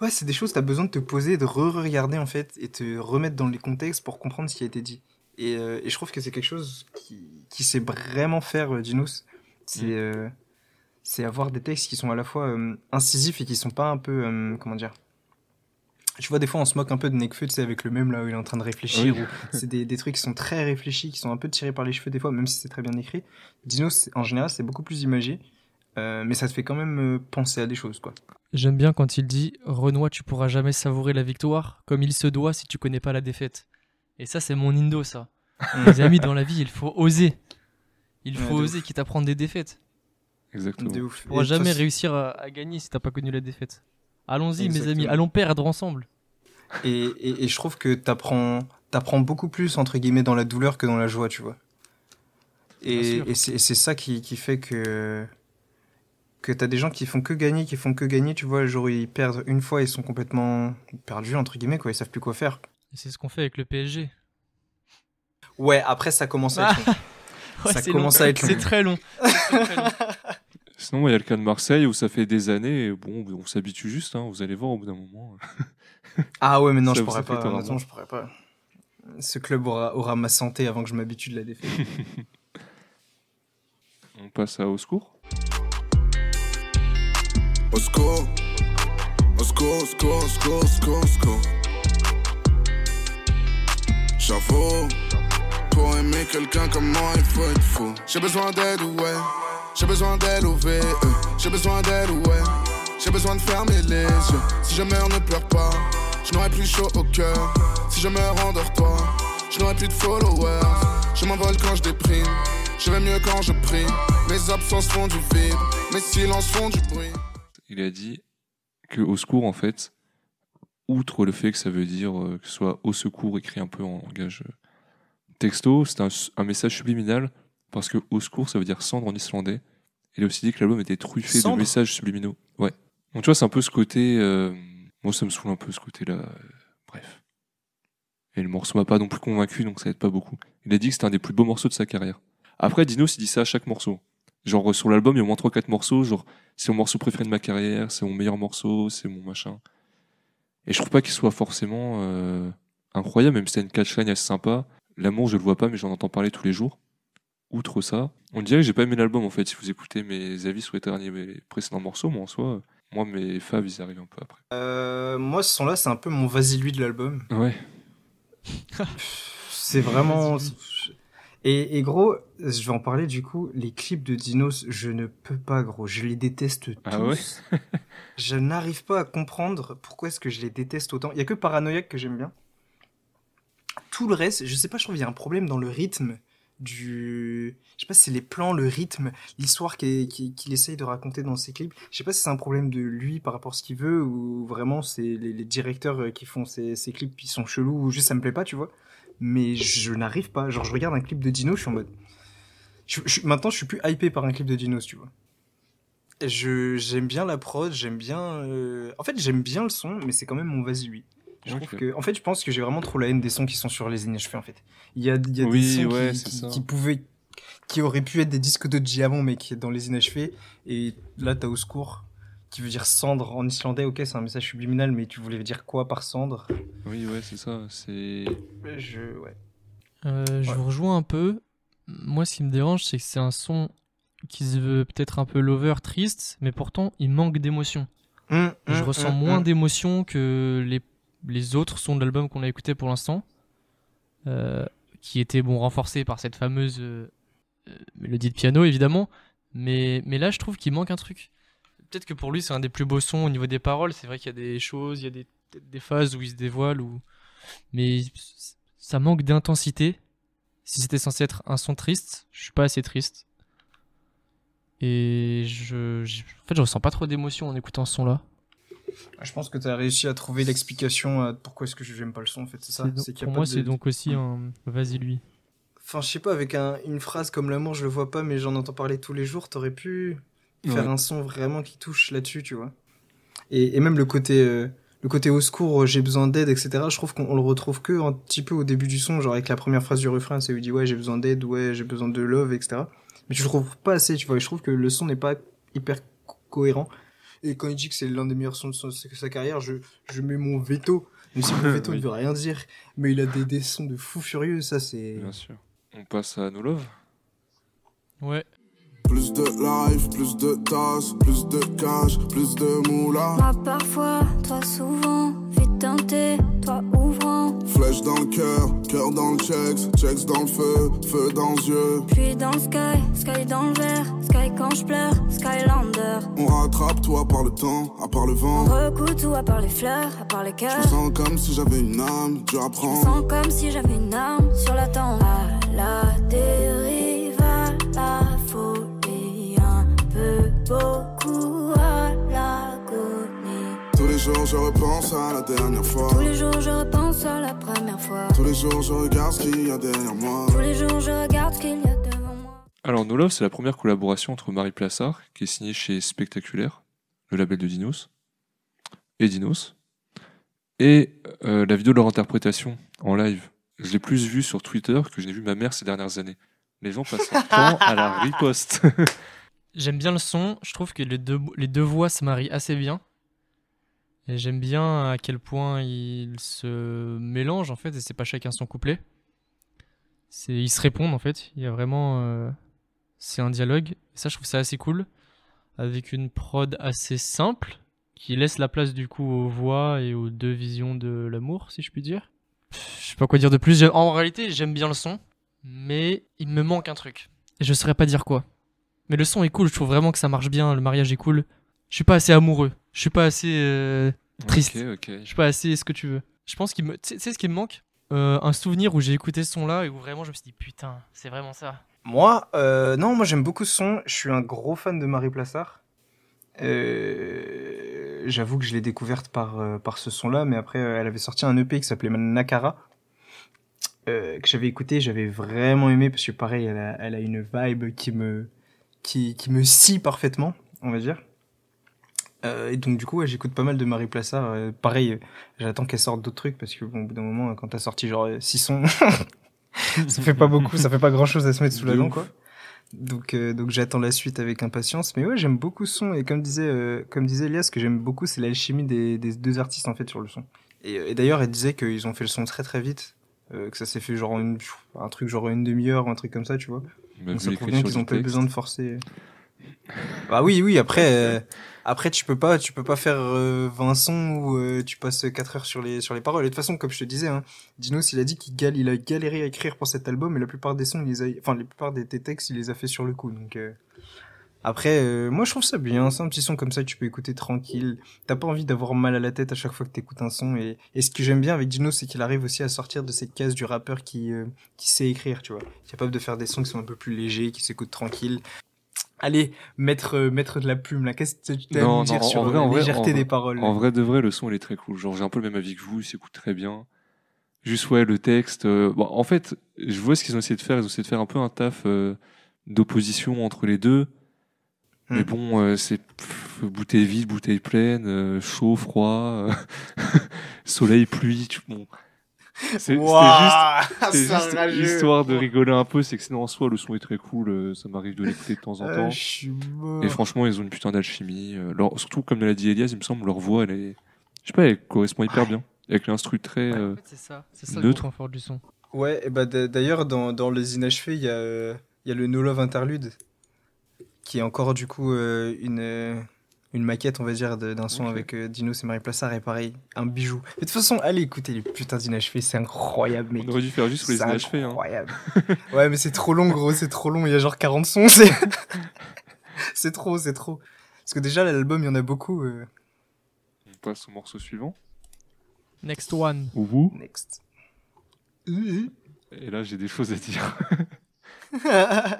Ouais, c'est des choses, t'as besoin de te poser, de re-regarder en fait, et te remettre dans les contextes pour comprendre ce qui a été dit. Et, euh, et je trouve que c'est quelque chose qui, qui sait vraiment faire, euh, Dinos. C'est Mm. euh, c'est avoir des textes qui sont à la fois euh, incisifs et qui sont pas un peu. comment dire tu vois, des fois, on se moque un peu de Nekfeu, tu sais, avec le même là où il est en train de réfléchir. Oui. ou C'est des, des trucs qui sont très réfléchis, qui sont un peu tirés par les cheveux des fois, même si c'est très bien écrit. Dino, en général, c'est beaucoup plus imagé, euh, mais ça te fait quand même euh, penser à des choses, quoi. J'aime bien quand il dit Renoir, tu pourras jamais savourer la victoire comme il se doit si tu connais pas la défaite. Et ça, c'est mon indo, ça. Les amis, dans la vie, il faut oser. Il faut oser, quitte à prendre des défaites. Exactement. De ouf. Tu pourras Et jamais réussir à, à gagner si t'as pas connu la défaite. Allons-y, mes amis, allons perdre ensemble. Et, et, et je trouve que t'apprends, t'apprends beaucoup plus, entre guillemets, dans la douleur que dans la joie, tu vois. Et, c'est et c'est ça qui, qui fait que, que t'as des gens qui font que gagner, qui font que gagner, tu vois, le jour où ils perdent une fois, ils sont complètement perdus, entre guillemets, quoi, ils savent plus quoi faire. Et c'est ce qu'on fait avec le PSG. Ouais, après ça commence à être long. Ouais, Ça commence long. à être long. C'est très long. Très, long. Sinon, il y a le cas de Marseille où ça fait des années, et bon, on s'habitue juste, hein, vous allez voir au bout d'un moment. Ah ouais, mais non, Ça je pourrais pas. Honnêtement, je pourrais pas. Ce club aura, aura ma santé avant que je m'habitue de la défaite. On passe à au secours. Au secours, au secours, au secours, au. J'avoue, pour aimer quelqu'un comme moi, il faut être fou? J'ai besoin d'aide, ouais. J'ai besoin d'aide, ouais. euh. J'ai besoin d'aide, ouais. J'ai besoin de fermer les yeux. Si je meurs, ne pleure pas. Je n'aurai plus chaud au cœur. Si je meurs, endors-toi. Je n'aurai plus de followers. Je m'envole quand je déprime. Je vais mieux quand je prie. Mes absences font du vide. Mes silences font du bruit. Il a dit que au secours, en fait, outre le fait que ça veut dire euh, que ce soit au secours écrit un peu en langage euh, texto, c'est un, un message subliminal parce que au secours, ça veut dire cendre en islandais. Il a aussi dit que l'album était truffé Cendre de messages subliminaux. Ouais. Donc tu vois, c'est un peu ce côté. euh, moi, ça me saoule un peu ce côté-là. bref. Et le morceau m'a pas non plus convaincu, donc ça aide pas beaucoup. Il a dit que c'était un des plus beaux morceaux de sa carrière. Après, Dinos, il dit ça à chaque morceau. Genre, sur l'album, il y a au moins 3-4 morceaux, genre, c'est mon morceau préféré de ma carrière, c'est mon meilleur morceau, c'est mon machin. Et je trouve pas qu'il soit forcément euh, incroyable, même si c'est une catchline assez sympa. L'amour, je le vois pas, mais j'en entends parler tous les jours. Outre ça, on dirait que j'ai pas aimé l'album en fait. Si vous écoutez mes avis sur les derniers mes précédents morceaux, moi en soi, moi mes faves ils arrivent un peu après. Euh, moi, ce son-là, c'est un peu mon vas-y lui de l'album. Ouais. C'est vraiment. Et, et gros, je vais en parler du coup. Les clips de Dinos, je ne peux pas, gros. Je les déteste tous. Ah ouais je n'arrive pas à comprendre pourquoi est-ce que je les déteste autant. Il y a que Paranoïaque que j'aime bien. Tout le reste, je sais pas, je trouve qu'il y a un problème dans le rythme du. Je sais pas si c'est les plans, le rythme, l'histoire qu'il essaye de raconter dans ses clips. Je sais pas si c'est un problème de lui par rapport à ce qu'il veut ou vraiment c'est les, les directeurs qui font ces, ces clips qui sont chelous ou juste ça me plaît pas, tu vois. Mais je n'arrive pas. Genre, je regarde un clip de Dino, je suis en mode. Je- je- maintenant, je suis plus hypé par un clip de Dinos, tu vois. Je j'aime bien la prod, j'aime bien. euh, En fait, j'aime bien le son, mais c'est quand même mon vas-y lui. Je Ok. trouve que, en fait, je pense que j'ai vraiment trop la haine des sons qui sont sur les inachevés. En fait, il y a, il y a Oui, des sons ouais, qui, pouvaient, qui auraient pu être des disques de Diamant, mais qui est dans les inachevés. Et là, t'as au secours, qui veut dire cendre en islandais. Ok, c'est un message subliminal, mais tu voulais dire quoi par cendre? Oui, ouais, c'est ça. C'est. Je, ouais. Euh, je Ouais. vous rejoins un peu. Moi, ce qui me dérange, c'est que c'est un son qui se veut peut-être un peu lover, triste, mais pourtant il manque d'émotion. Hum, Je hum, ressens hum, moins d'émotion que les, les autres sons de l'album qu'on a écouté pour l'instant, euh, qui étaient bon renforcés par cette fameuse euh, euh, mélodie de piano évidemment, mais, mais là je trouve qu'il manque un truc. Peut-être que pour lui c'est un des plus beaux sons au niveau des paroles, c'est vrai qu'il y a des choses, il y a des, des phases où il se dévoile, ou... mais ça manque d'intensité. Si c'était censé être un son triste, je suis pas assez triste. Et je, je- en fait, je ressens pas trop d'émotion en écoutant ce son-là. Je pense que tu as réussi à trouver l'explication à pourquoi est-ce que j'aime pas le son en fait, c'est ça donc- pour moi, de- c'est donc aussi un vas-y lui. Enfin, je sais pas, avec un- une phrase comme l'amour, je le vois pas, mais j'en entends parler tous les jours, t'aurais pu faire Ouais. un son vraiment qui touche là-dessus, tu vois. Et, et même le côté, euh, le côté au secours, euh, j'ai besoin d'aide, etc., je trouve qu'on on le retrouve que un petit peu au début du son, genre avec la première phrase du refrain, c'est où il dit ouais, j'ai besoin d'aide, ouais, j'ai besoin de love, etc. Mais je le trouve pas assez, tu vois, et je trouve que le son n'est pas hyper co- cohérent. Et quand il dit que c'est l'un des meilleurs sons de son- de sa carrière, je, je mets mon veto. Même si mon veto Oui. ne veut rien dire, mais il a des, des sons de fou furieux, ça c'est. Bien sûr. On passe à No Love. Ouais. Plus de life, plus de tasses, plus de cash, plus de moula. Moi parfois, toi souvent, vite teinté, toi ouvrant. Flèche dans le cœur, cœur dans le checks, checks dans le feu, feu dans les yeux. Puis dans le sky, sky dans le verre, sky quand je pleure, Skylander. On rattrape toi par le temps, à part le On vent. recoue tout à part les fleurs, à part les Je cœurs. me sens comme si j'avais une âme, dur à Je me sens comme si j'avais une arme sur la tempe. À la dérive, je repense à la dernière fois. Tous les jours, je repense à la première fois. Tous les jours je regarde ce qu'il y a derrière moi. Tous les jours, je regarde ce qu'il y a devant moi. Alors, No Love, c'est la première collaboration entre Marie Plassard, qui est signée chez Spectaculaire, le label de Dinos, et Dinos. Et euh, la vidéo de leur interprétation en live je l'ai plus vu sur Twitter que je n'ai vu ma mère ces dernières années. Les gens passent leur temps à la riposte. J'aime bien le son, je trouve que les deux, les deux voix se marient assez bien. Et j'aime bien à quel point ils se mélangent en fait, et c'est pas chacun son couplet. C'est, ils se répondent en fait, il y a vraiment. euh, c'est un dialogue, et ça je trouve ça assez cool. Avec une prod assez simple, qui laisse la place du coup aux voix et aux deux visions de l'amour, si je puis dire. Je sais pas quoi dire de plus, en réalité j'aime bien le son, mais il me manque un truc. Et je saurais pas dire quoi. Mais le son est cool, je trouve vraiment que ça marche bien, le mariage est cool. Je suis pas assez amoureux, je suis pas assez euh, triste, Ok, ok. je suis pas assez ce que tu veux. Je pense qu'il me. Tu sais- ce qui me manque? Euh, Un souvenir où j'ai écouté ce son là et où vraiment je me suis dit putain, c'est vraiment ça. Moi, euh, non, moi j'aime beaucoup ce son. Je suis un gros fan de Marie Plassard. Euh, J'avoue que je l'ai découverte par, euh, par ce son-là, mais après, euh, elle avait sorti un EP qui s'appelait Nakara, euh, que j'avais écouté, j'avais vraiment aimé, parce que pareil, elle a, elle a une vibe qui me, qui, qui me scie parfaitement, on va dire. Euh, et donc du coup, ouais, j'écoute pas mal de Marie Plassard. Euh, pareil, euh, j'attends qu'elle sorte d'autres trucs, parce que bon, au bout d'un moment, quand t'as sorti genre 6 sons, ça fait pas beaucoup, ça fait pas grand chose à se mettre sous la De dent, quoi. Donc, euh, donc j'attends la suite avec impatience. Mais ouais, j'aime beaucoup ce son. Et comme disait, euh, comme disait Elias, ce que j'aime beaucoup, c'est l'alchimie des, des deux artistes, en fait, sur le son. Et, euh, et d'ailleurs, elle disait qu'ils ont fait le son très très vite. euh, que ça s'est fait genre en une, un truc genre une demi-heure un truc comme ça, tu vois. Donc ça prouve bien qu'ils ont pas eu besoin de forcer. Bah oui, oui, après, euh, après tu peux pas, tu peux pas faire euh, 20 sons où euh, tu passes 4 heures sur les, sur les paroles. Et de toute façon, comme je te disais, hein, Dinos, il a dit qu'il gal, il a galéré à écrire pour cet album, et la plupart des sons, il les a, enfin, la plupart des, des textes, il les a fait sur le coup. Donc, euh, après, euh, moi, je trouve ça bien. C'est un petit son comme ça, que tu peux écouter tranquille. T'as pas envie d'avoir mal à la tête à chaque fois que t'écoutes un son. Et, et ce que j'aime bien avec Dino, c'est qu'il arrive aussi à sortir de cette case du rappeur qui, euh, qui sait écrire, tu vois. Capable de faire des sons qui sont un peu plus légers, qui s'écoutent tranquille. Allez, mettre, euh, mettre de la plume, là. Qu'est-ce que tu as à Non, dire non, en sur vrai, la en vrai, légèreté en des vrai- paroles? En vrai de vrai, le son il est très cool. Genre j'ai un peu le même avis que vous, il s'écoute très bien. Juste ouais, le texte. euh, bon, en fait, je vois ce qu'ils ont essayé de faire. Ils ont essayé de faire un peu un taf euh, d'opposition entre les deux. Mais Hmm. bon, euh, c'est bouteille vide, bouteille pleine, euh, chaud, froid, euh, soleil, pluie. Tu, bon, c'est juste juste histoire de rigoler un peu, c'est que sinon en soi le son est très cool, euh, ça m'arrive de l'écouter de temps en Euh, temps. Et franchement, ils ont une putain d'alchimie. euh, leur- surtout comme l'a dit Elias, il me semble leur voix, elle est, je sais pas, elle correspond hyper bien. Avec l'instru très. Ouais, euh, en fait, c'est ça, c'est ça le neutre. point fort du son. Ouais, et bah d'ailleurs, dans, dans Les Inachevés, il y a, euh, il y a le No Love Interlude, qui est encore du coup euh, une, euh, une maquette, on va dire, de- d'un son avec euh, Dinos et Marie Plassard, et pareil, un bijou. Mais de toute façon, allez écouter les putains d'Inachevés, c'est incroyable, mec. on aurait dû faire juste sur les C'est inachevés. Hein. incroyable. ouais, mais c'est trop long, gros, c'est trop long, il y a genre 40 sons, c'est... c'est trop, c'est trop. Parce que déjà, l'album, il y en a beaucoup. euh, On passe au morceau suivant. Next one. Ou vous. Next. Et là, j'ai des choses à dire.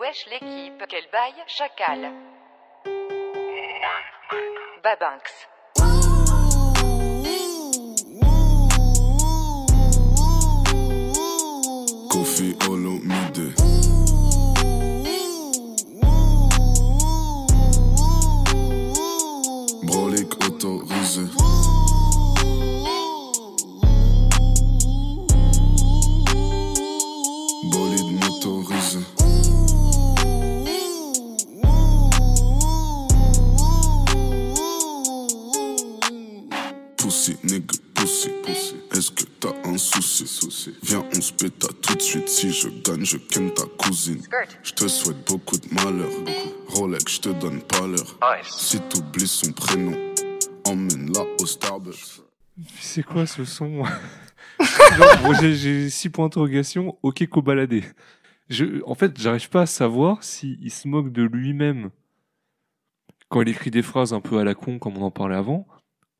Wesh l'équipe, quel bail, chacal. Babanx. Je te souhaite beaucoup de malheur. Rolex, je te donne pas l'heure. Si t'oublies son prénom, emmène-la au Starbucks. C'est quoi ce son? Bon, j'ai- six points d'interrogation. Ok, cobaladé. Je, en fait, j'arrive pas à savoir s'il se moque de lui-même quand il écrit des phrases un peu à la con, comme on en parlait avant,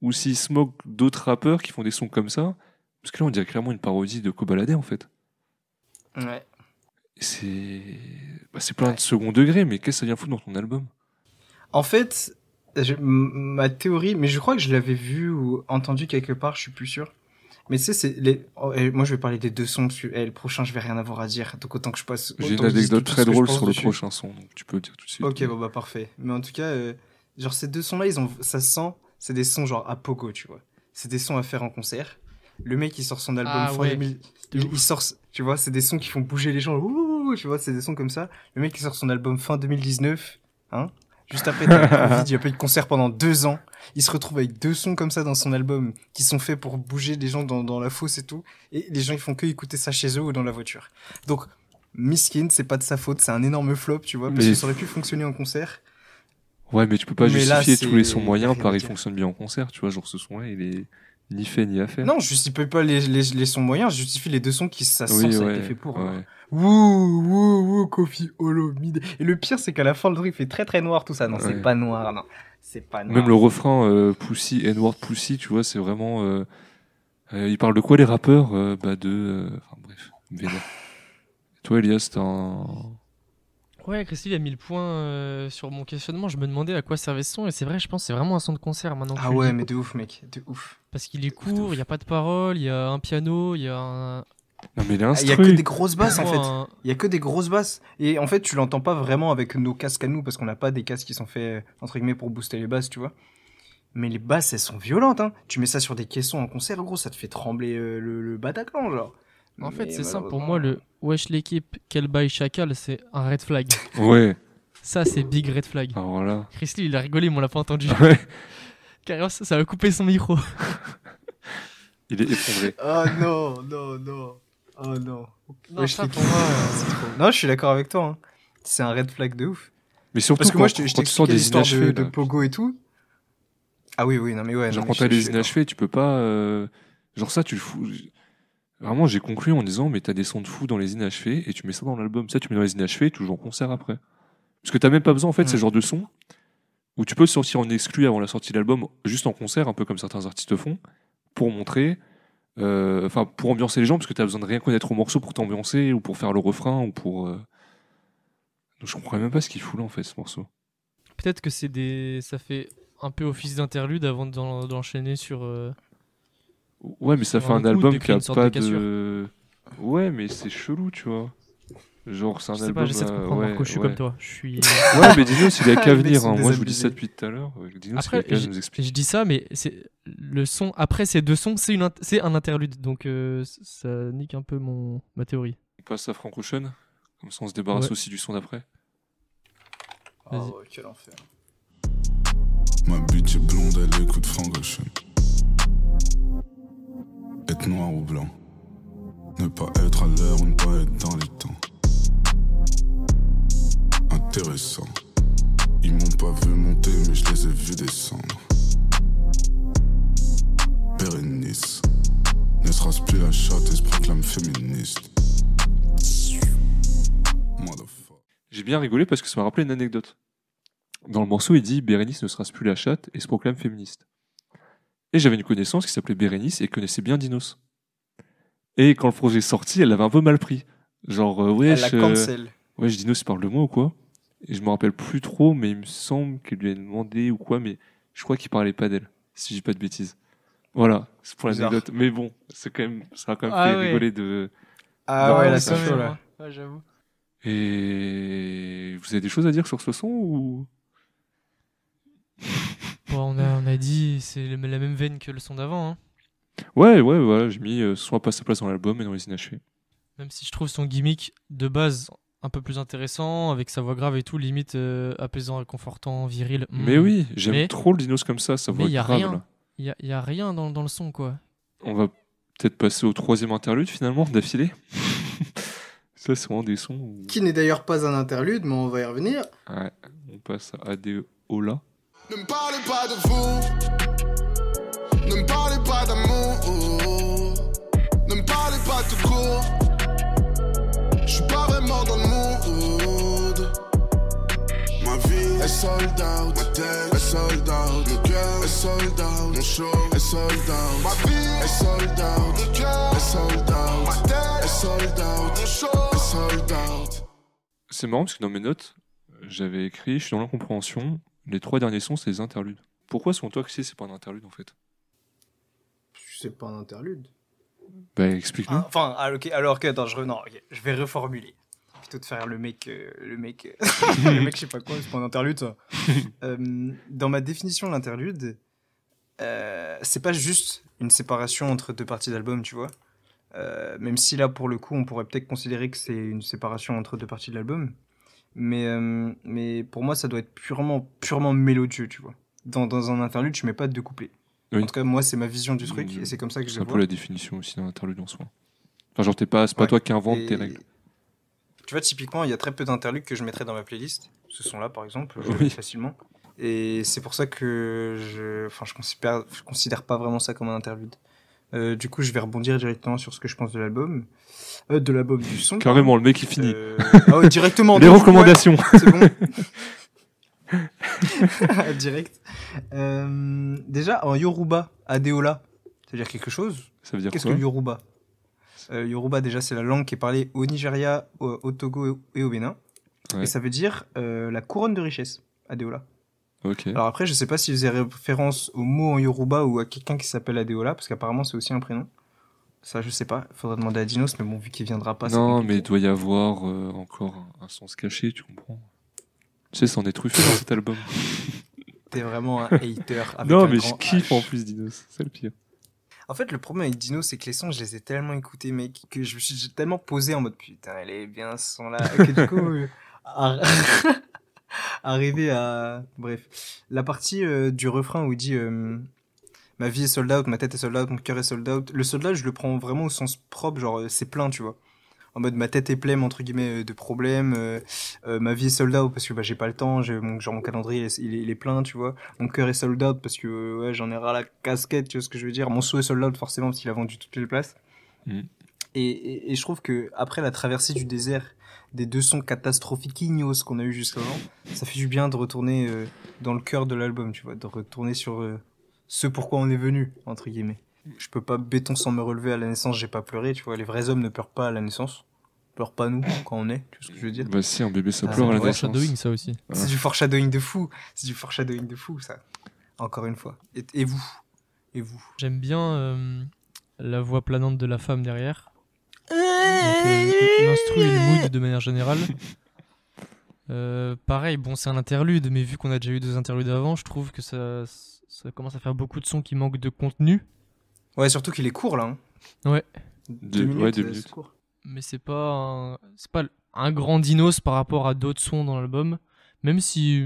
ou s'il se moque d'autres rappeurs qui font des sons comme ça. Parce que là, on dirait clairement une parodie de Cobaladé, en fait. Ouais. C'est bah, c'est plein de second degré, mais qu'est-ce que ça vient foutre dans ton album? En fait, je- ma théorie, mais je crois que je l'avais vu ou entendu quelque part, je suis plus sûr. Mais tu sais, c'est les. oh, et moi, je vais parler des deux sons. Et le prochain, je vais rien avoir à dire. Donc autant que je passe. J'ai une anecdote très drôle sur le dessus. prochain son, donc tu peux le dire tout de suite. Ok, bon bah parfait. Mais en tout cas, euh, genre ces deux sons-là, ils ont, ça se sent, c'est des sons genre à pogo, tu vois. C'est des sons à faire en concert. Le mec, il sort son album Ah fin ouais, 2000. de Il, il sort, tu vois, c'est des sons qui font bouger les gens. Ouh, tu vois, c'est des sons comme ça. Le mec, il sort son album fin 2019. Hein Juste après, Covid, il a pas eu de concert pendant deux ans. Il se retrouve avec deux sons comme ça dans son album qui sont faits pour bouger les gens dans, dans la fosse et tout. Et les gens, ils font que écouter ça chez eux ou dans la voiture. Donc, Miskin, c'est pas de sa faute, c'est un énorme flop, tu vois, parce Mais- que ça aurait pu fonctionner en concert. Ouais, mais tu peux pas Mais là, justifier tous les sons moyens par à il dire. fonctionne bien en concert, tu vois. Genre ce son-là, il est ni fait ni à faire. Non, je justifie pas les, les, les sons moyens, je justifie les deux sons qui, ça sent, oui, ça a été fait pour. ouais. Wouh, wouh, wouh, Kofi Olomide. Et le pire, c'est qu'à la fin, le truc fait très très noir tout ça. Non, Ouais. c'est pas noir, non. C'est pas noir. Même le refrain euh, Pussy, N-word Pussy, tu vois, c'est vraiment. euh, euh, il parle de quoi les rappeurs Euh, Bah de. euh, Enfin bref, vénère. Toi, Elias, t'as un. Ouais, Christy a mis le point euh, sur mon questionnement. Je me demandais à quoi servait ce son, et c'est vrai, je pense que c'est vraiment un son de concert maintenant. Ah ouais, mais de ouf, mec, de ouf. Parce qu'il est court, il n'y a pas de parole, il y a un piano, il y a un. Non, mais il est Ah, Il y a que des grosses basses en fait. un- Il y a que des grosses basses. Et en fait, tu l'entends pas vraiment avec nos casques à nous parce qu'on n'a pas des casques qui sont faits, entre guillemets, pour booster les basses, tu vois. Mais les basses, elles sont violentes, hein. Tu mets ça sur des caissons en concert, gros, ça te fait trembler euh, le, le Bataclan, genre. En fait, c'est simple. Pour moi, le Wesh l'équipe, quel bail chacal, c'est un red flag. Ouais, Ça, c'est big red flag. alors là. Christy, il a rigolé, mais on l'a pas entendu. Ouais, Carrément, ça ça a coupé son micro. il est effondré. Oh non, non, non. Oh non. Non, Wesh, ça, l'équipe, pour moi, euh, trop. Non, je suis d'accord avec toi. hein. C'est un red flag de ouf. Mais surtout Parce que quand, moi, je te- je quand tu sors t'expliquais des de, inachevés, de là. Pogo et tout. Ah oui, oui, non, mais ouais. non, Genre mais quand t'as d'accord. inachevés, tu peux pas. euh, Genre ça, tu le fous. Vraiment, j'ai conclu en disant, mais t'as des sons de fou dans les inachevés et tu mets ça dans l'album. Ça, tu mets dans les inachevés et tu joues en concert après. Parce que t'as même pas besoin, en fait, Mm. c'est le genre de son où tu peux sortir en exclu avant la sortie de l'album, juste en concert, un peu comme certains artistes font, pour montrer. euh, Enfin, pour ambiancer les gens, parce que t'as besoin de rien connaître au morceau pour t'ambiancer ou pour faire le refrain ou pour. euh, Donc, je comprends même pas ce qu'il fout là, en fait, ce morceau. Peut-être que c'est des. Ça fait un peu office d'interlude avant d'en- d'enchaîner sur. euh, Ouais, mais ça fait un album qui a pas de. Ouais, mais c'est chelou, tu vois. Genre, c'est un Je sais album. pas, j'essaie de euh, comprendre, ouais, Marco, je suis ouais. comme toi. Je suis. Ouais, mais Dinos, il a qu'à venir. hein. Moi, je vous dis ça depuis tout à l'heure. Ouais, Dinos, Après, il a qu'à je, nous je expliquer. dis ça, mais c'est le son après ces deux sons, c'est une int- c'est un interlude, donc euh, ça nique un peu mon ma théorie. On passe à Frank Ocean? Comme ça, on se débarrasse Ouais. aussi du son d'après. Oh, quel enfer. Ma bitch est blonde, elle écoute Frank Ocean. Être noir ou blanc. Ne pas être à l'heure ou ne pas être dans les temps. Intéressant. Ils m'ont pas vu monter, mais je les ai vus descendre. Bérénice. Ne se rase plus la chatte et se proclame féministe. J'ai bien rigolé parce que ça m'a rappelé une anecdote. Dans le morceau, il dit Bérénice ne se rase plus la chatte et se proclame féministe. Et j'avais une connaissance qui s'appelait Bérénice et connaissait bien Dinos. Et quand le projet est sorti, elle l'avait un peu mal pris. Genre, euh, Elle la wesh, euh, cancel. wesh, Dinos, il parle de moi ou quoi? Et je me rappelle plus trop, mais il me semble qu'il lui a demandé ou quoi, mais je crois qu'il parlait pas d'elle, si je dis pas de bêtises. Voilà, c'est pour l'anecdote. Mais bon, c'est quand même, ça a quand même Ah fait ouais. rigoler de. Ah Non, ouais, fait, chaud, là. Ouais, j'avoue. Et vous avez des choses à dire sur ce son ou? Dit c'est la même veine que le son d'avant, hein. Ouais, ouais, voilà, j'ai mis euh, soit pas sa place dans l'album et dans les inachevés. Même si je trouve son gimmick de base un peu plus intéressant avec sa voix grave et tout, limite euh, apaisant, réconfortant, viril. Mm. Mais oui, j'aime Mais- trop le Dinos comme ça, ça Mais voit y a grave. rien. Il y a, y a rien dans, dans le son quoi. On va peut-être passer au troisième interlude finalement d'affilée. ça, c'est vraiment des sons. Où... Qui n'est d'ailleurs pas un interlude, mais on va y revenir. Ouais, on passe à Adeola. Ne me parlez pas de vous. Ne me parlez pas d'amour. Ne me parlez pas tout court. Je suis pas vraiment dans le mood. Ma vie est sold out. Ma tête est sold out. Mon cœur est sold out. Mon show est sold out. Ma vie est sold out. Mon est sold out. Ma tête est sold. Mon show est sold. C'est marrant parce que dans mes notes, j'avais écrit, je suis dans l'incompréhension, les trois derniers sons, c'est des interludes. Pourquoi, selon toi, Chrissy, c'est pas un interlude en fait? C'est pas un interlude. Bah, explique-nous. Ah, Enfin, ah, ok, alors que, attends, je, re- non, ok, je vais reformuler. Plutôt de faire le mec, euh, le mec, le mec, je sais pas quoi, c'est pas un interlude, ça. Euh, dans ma définition de l'interlude, euh, c'est pas juste une séparation entre deux parties d'album, tu vois. Euh, même si là, pour le coup, on pourrait peut-être considérer que c'est une séparation entre deux parties de l'album. Mais, euh, mais pour moi, ça doit être purement, purement mélodieux, tu vois. Dans, dans un interlude, je mets pas de. Oui. En tout cas, moi, c'est ma vision du truc Mmh. et c'est comme ça que je C'est un peu la définition aussi d'un interlude en soi. Enfin, genre, t'es pas, c'est pas Ouais. toi qui invente Et- tes règles. Tu vois, typiquement, il y a très peu d'interludes que je mettrais dans ma playlist. Ce sont là, par exemple, je le Oui. fais facilement. Et c'est pour ça que je, enfin, je considère, je considère pas vraiment ça comme un interlude. Euh, du coup, je vais rebondir directement sur ce que je pense de l'album, euh, de l'album du son. Carrément, le mec il finit. Euh, ah ouais, directement. Les donc, recommandations. ouais, c'est bon. Direct. Euh, déjà, en Yoruba, Adeola, ça veut dire quelque chose? Ça veut dire Qu'est-ce que le Yoruba? Yoruba, déjà, c'est la langue qui est parlée au Nigeria, au, au Togo et au Bénin. Ouais. Et ça veut dire la couronne de richesse, Adeola. Ok. Alors après, je sais pas s'ils faisaient référence au mot en Yoruba ou à quelqu'un qui s'appelle Adeola, parce qu'apparemment, c'est aussi un prénom. Ça, je sais pas. Faudra demander à Dinos, mais bon, vu qu'il viendra pas, non, mais il doit y avoir euh, encore un, un sens caché, tu comprends Tu sais, ça en est truffé dans cet album. T'es vraiment un hater. avec non, un mais je kiffe H. en plus Dinos, c'est le pire. En fait, le problème avec Dino, c'est que les sons, je les ai tellement écoutés, mec, que je me suis tellement posé en mode putain, elle est bien ce son-là, que du coup, ar- arrivé à. Bref. La partie euh, du refrain où il dit euh, Ma vie est sold out, ma tête est sold out, mon cœur est sold out. Le sold out, je le prends vraiment au sens propre, genre euh, c'est plein, tu vois. En mode ma tête est pleine, entre guillemets, de problèmes. euh, ma vie est sold out parce que bah, j'ai pas le temps, mon, genre mon calendrier il est, il est plein, tu vois. Mon cœur est sold out parce que ouais, j'en ai ras la casquette, tu vois ce que je veux dire. Mon souhait est sold out forcément parce qu'il a vendu toutes les places. Mhm. Et, et, et je trouve que après la traversée du désert, des deux sons catastrophiques ignos qu'on a eu jusqu'avant, ça fait du bien de retourner euh, dans le cœur de l'album, tu vois, de retourner sur euh, ce pourquoi on est venu, entre guillemets. Je peux pas béton sans me relever à la naissance, j'ai pas pleuré, tu vois. Les vrais hommes ne pleurent pas à la naissance. On pleure pas nous quand on est, tu vois ce que je veux dire. Bah si, un bébé ça Ah, pleure à la naissance. Foreshadowing, ça aussi. C'est du foreshadowing de fou. C'est du foreshadowing de fou, ça. Encore une fois. Et, et vous? Et vous? J'aime bien euh, la voix planante de la femme derrière. Donc, euh, L'instru et le mood de manière générale. Euh, pareil, bon, c'est un interlude, mais vu qu'on a déjà eu deux interludes avant, je trouve que ça, ça commence à faire beaucoup de sons qui manquent de contenu. Ouais, surtout qu'il est court là. hein. Ouais. Deux- ouais, deux euh, minutes. court. Mais c'est pas un, c'est pas un grand dinos par rapport à d'autres sons dans l'album. Même si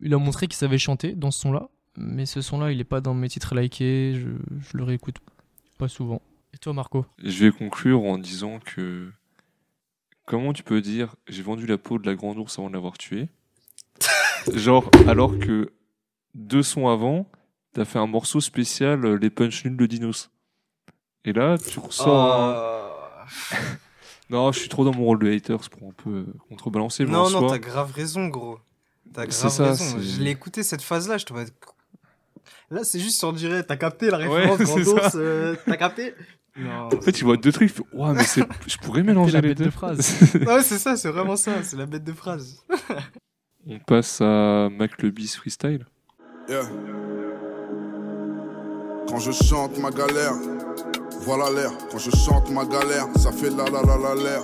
il a montré qu'il savait chanter dans ce son-là. Mais ce son-là, il est pas dans mes titres likés. Je, je le réécoute pas souvent. Toi, Marco Je vais conclure en disant que comment tu peux dire j'ai vendu la peau de la grande ours avant de l'avoir tué Genre, alors que deux sons avant, t'as fait un morceau spécial euh, les punch nuls de Dinos. Et là, tu ressors. un- Oh. Non, je suis trop dans mon rôle de haters pour un peu euh, contrebalancer. mais Non, en non, soi- t'as grave raison, gros. T'as C'est grave ça, raison. c'est- Je l'ai écouté cette phase-là, je te vois. Là, c'est juste on dirait, t'as capté la Ouais, référence, c'est Grand ça. Ours, euh, t'as capté? Non. En fait, tu vois deux trucs, Ouah, mais c'est... je pourrais mélanger la les bête de deux phrase. Ouais, c'est ça, c'est vraiment ça, c'est la bête de phrase. On passe à Mac le Bis Freestyle. Yeah. Quand je chante ma galère, voilà l'air. Quand je chante ma galère, ça fait la la la la l'air.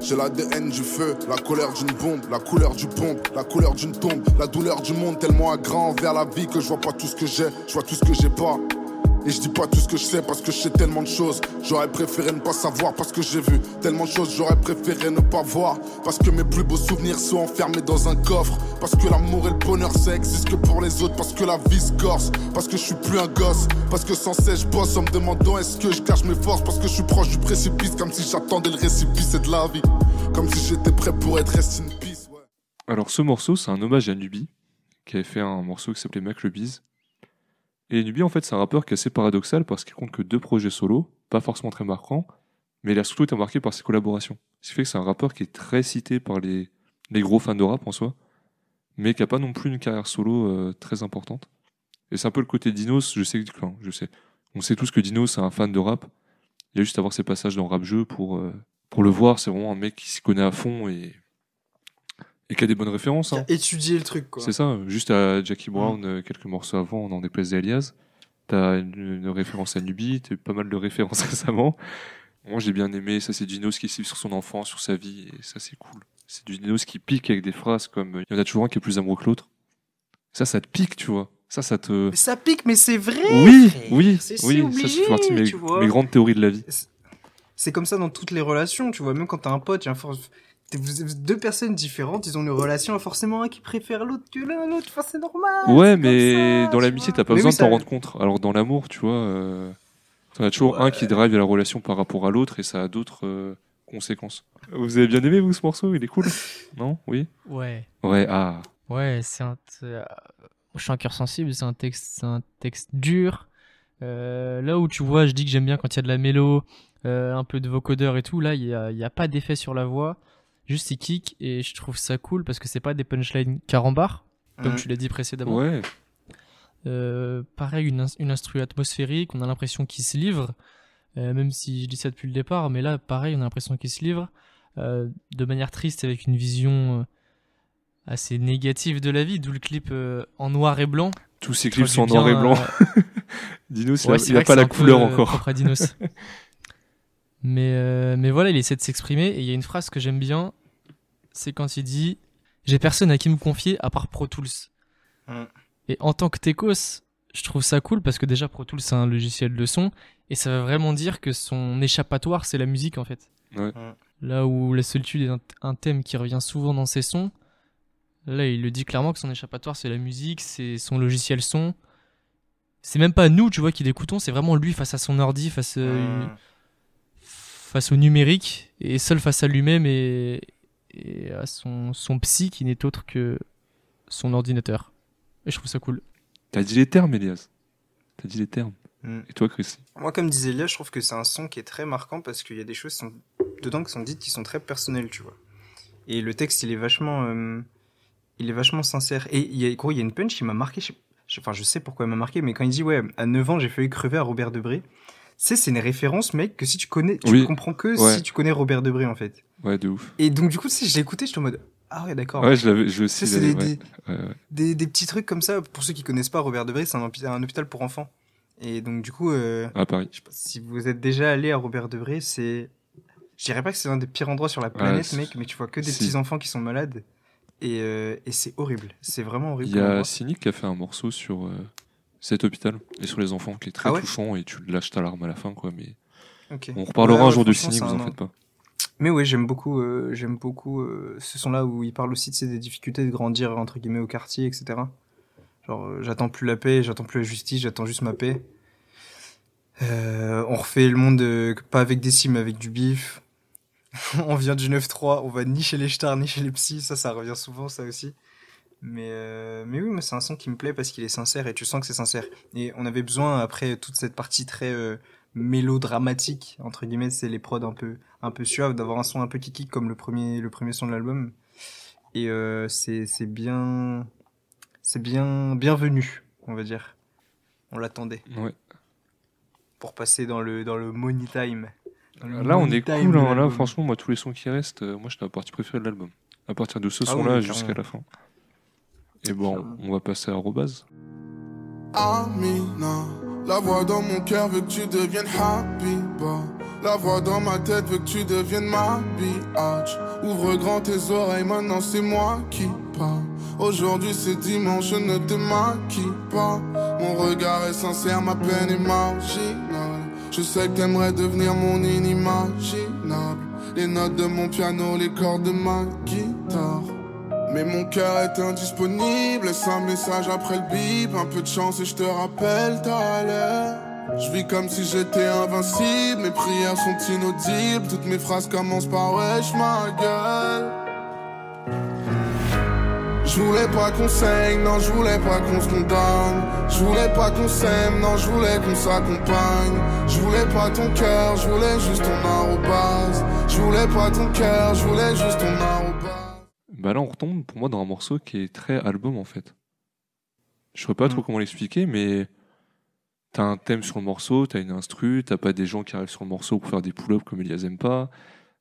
J'ai l'ADN du feu, la colère d'une bombe, la couleur du pompe, la couleur d'une tombe, la douleur du monde tellement à grand vers la vie que je vois pas tout ce que j'ai, je vois tout ce que j'ai pas. Et je dis pas tout ce que je sais parce que je sais tellement de choses. J'aurais préféré ne pas savoir parce que j'ai vu tellement de choses. J'aurais préféré ne pas voir parce que mes plus beaux souvenirs sont enfermés dans un coffre. Parce que l'amour et le bonheur ça existe que pour les autres. Parce que la vie se corse. Parce que je suis plus un gosse. Parce que sans cesse je bosse en me demandant est-ce que je cache mes forces. Parce que je suis proche du précipice comme si j'attendais le récipice de la vie. Comme si j'étais prêt pour être rest in peace. Alors, ce morceau, c'est un hommage à Nubi, qui avait fait un morceau qui s'appelait Mac le. Et Nubi, en fait, c'est un rappeur qui est assez paradoxal parce qu'il compte que deux projets solo, pas forcément très marquants, mais il a surtout été marqué par ses collaborations. Ce qui fait que c'est un rappeur qui est très cité par les, les gros fans de rap en soi, mais qui a pas non plus une carrière solo euh, très importante. Et c'est un peu le côté Dinos, je sais, que- enfin, je sais. On sait tous que Dinos c'est un fan de rap. Il y a juste à voir ses passages dans rap jeu pour, euh, pour le voir. C'est vraiment un mec qui s'y connaît à fond et, et qui a des bonnes références. hein. Étudier le truc, quoi. C'est ça, juste à Jackie Brown, euh, quelques morceaux avant, dans Des Places d'Elias. T'as une, une référence à Nubi, t'as eu pas mal de références récemment. Moi, j'ai bien aimé, ça c'est Dinos qui cible sur son enfant, sur sa vie, et ça c'est cool. C'est du Dinos qui pique avec des phrases comme il y en a toujours un qui est plus amoureux que l'autre. Ça, ça te pique, tu vois. Ça, ça te. Mais ça pique, mais c'est vrai. Oui, oui, oui. Ça, obligé, c'est partie de mes, mes grandes théories de la vie. C'est comme ça dans toutes les relations, tu vois. Même quand t'as un pote, il y a un for- t'es- vous êtes deux personnes différentes, ils ont une relation, forcément un qui préfère l'autre que l'un, l'autre. Enfin, c'est normal. Ouais, mais ça, dans l'amitié, t'as pas Mais besoin oui, de t'en ça- rendre compte. Alors dans l'amour, tu vois, euh, t'en as toujours Ouais. un qui drive la relation par rapport à l'autre et ça a d'autres euh, conséquences. Vous avez bien aimé, vous, ce morceau? Il est cool? Non? Oui? Ouais. Ouais, ah. Ouais, c'est un. t- euh, Je suis un cœur sensible, c'est un texte, c'est un texte dur. Euh, là où tu vois, je dis que j'aime bien quand il y a de la mélo, euh, un peu de vocodeur et tout. Là, il y a, il y a pas d'effet sur la voix, juste il kick et je trouve ça cool parce que c'est pas des punchlines carambar, comme tu l'as dit précédemment. Ouais. Euh, pareil, une, une instru atmosphérique, on a l'impression qu'il se livre, euh, même si je dis ça depuis le départ, mais là, pareil, on a l'impression qu'il se livre euh, de manière triste avec une vision assez négative de la vie, d'où le clip en noir et blanc. Tous ces clips sont en noir et blanc. Dinos, ouais, il c'est a, il a vrai que pas la couleur encore. Dinos. mais, mais voilà, il essaie de s'exprimer et il y a une phrase que j'aime bien, c'est quand il dit J'ai personne à qui me confier à part Pro Tools. Mm. Et en tant que Tekos, je trouve ça cool parce que déjà Pro Tools c'est un logiciel de son et ça veut vraiment dire que son échappatoire c'est la musique en fait. Ouais. Mm. Là où la solitude est un, thème qui revient souvent dans ses sons, là il le dit clairement que son échappatoire c'est la musique, c'est son logiciel son. C'est même pas nous, tu vois, qui l'écoutons, c'est vraiment lui face à son ordi, face, euh, Mmh. face au numérique, et seul face à lui-même et, et à son, son psy qui n'est autre que son ordinateur. Et je trouve ça cool. T'as dit les termes, Elias. T'as dit les termes. Mm. Et toi, Chrissy Moi, comme disait Elia, je trouve que c'est un son qui est très marquant parce qu'il y a des choses sont dedans qui sont dites qui sont très personnelles, tu vois. Et le texte, il est vachement, euh, il est vachement sincère. Et il y a, gros, il y a une punch qui m'a marqué. Je- enfin, je sais pourquoi elle m'a marqué, mais quand il dit ouais, à 9 ans, j'ai failli crever à Robert Debré. Tu sais, c'est une référence, mec, que si tu connais, tu Oui. comprends que Ouais. si tu connais Robert Debré, en fait. Ouais, de ouf. Et donc, du coup, si je l'ai écouté, j'étais en mode ah ouais, d'accord. Ouais, je l'avais, je sais, c'est des, ouais. des, Ouais, ouais. des, des petits trucs comme ça. Pour ceux qui connaissent pas, Robert Debré, c'est un, hôpi- un hôpital pour enfants. Et donc, du coup, euh, À Paris. je sais pas, si vous êtes déjà allé à Robert Debré, c'est. Je dirais pas que c'est l'un des pires endroits sur la planète, c'est- mec, mais tu vois que des si. petits enfants qui sont malades. Et, euh, et c'est horrible. C'est vraiment horrible. Il y a. Cynic qui a fait un morceau sur euh, cet hôpital et sur les enfants qui est très Ah ouais touchant et tu lâches ta larme à la fin, quoi. Mais on reparlera Ouais, un jour Cynic, c'est vous en faites pas. Mais ouais, j'aime beaucoup, euh, j'aime beaucoup euh, ce son-là où il parle aussi de des difficultés de grandir entre guillemets au quartier, etc. Genre, euh, j'attends plus la paix, j'attends plus la justice, j'attends juste ma paix. On refait le monde pas avec des cimes, mais avec du bif. on vient du 9-3, on va ni chez les stars ni chez les psys, ça, ça revient souvent, ça aussi. Mais, euh, mais oui, c'est un son qui me plaît parce qu'il est sincère et tu sens que c'est sincère. Et on avait besoin, après toute cette partie très euh, mélodramatique, entre guillemets, c'est les prods un peu, un peu suaves, d'avoir un son un peu kiki comme le premier, le premier son de l'album. Et euh, c'est bien, c'est bien bienvenu, on va dire. On l'attendait Ouais. pour passer dans le dans le money time. Dans le Là, on est cool. hein. Là, franchement, moi, tous les sons qui restent, euh, moi, j'étais la partie préférée de l'album. À partir de ce Ah son-là oui, jusqu'à la fin. Et bon, on va passer à Robaz. Amina, la voix dans mon cœur veut que tu deviennes happy, bah. La voix dans ma tête veut que tu deviennes ma biatch. Ouvre grand tes oreilles, maintenant c'est moi qui parle. Aujourd'hui c'est dimanche, je ne te maquille pas. Mon regard est sincère, ma peine est marginale. Je sais que t'aimerais devenir mon inimaginable. Les notes de mon piano, les cordes de ma guitare. Mais mon cœur est indisponible, un message après le bip, un peu de chance et je te rappelle à l'heure. Je vis comme si j'étais invincible, mes prières sont inaudibles, toutes mes phrases commencent par wesh ma gueule. Je voulais pas qu'on saigne, non je voulais pas qu'on se condamne. Je voulais pas qu'on s'aime, non je voulais qu'on s'accompagne. Je voulais pas ton cœur, je voulais juste ton arrobase. Je voulais pas ton cœur, je voulais juste ton arrobase. Bah là, on retombe pour moi dans un morceau qui est très album en fait. Je saurais pas trop Mm. comment l'expliquer, mais t'as un thème sur le morceau, t'as une instru, t'as pas des gens qui arrivent sur le morceau pour faire des pull-ups comme Elias aime pas,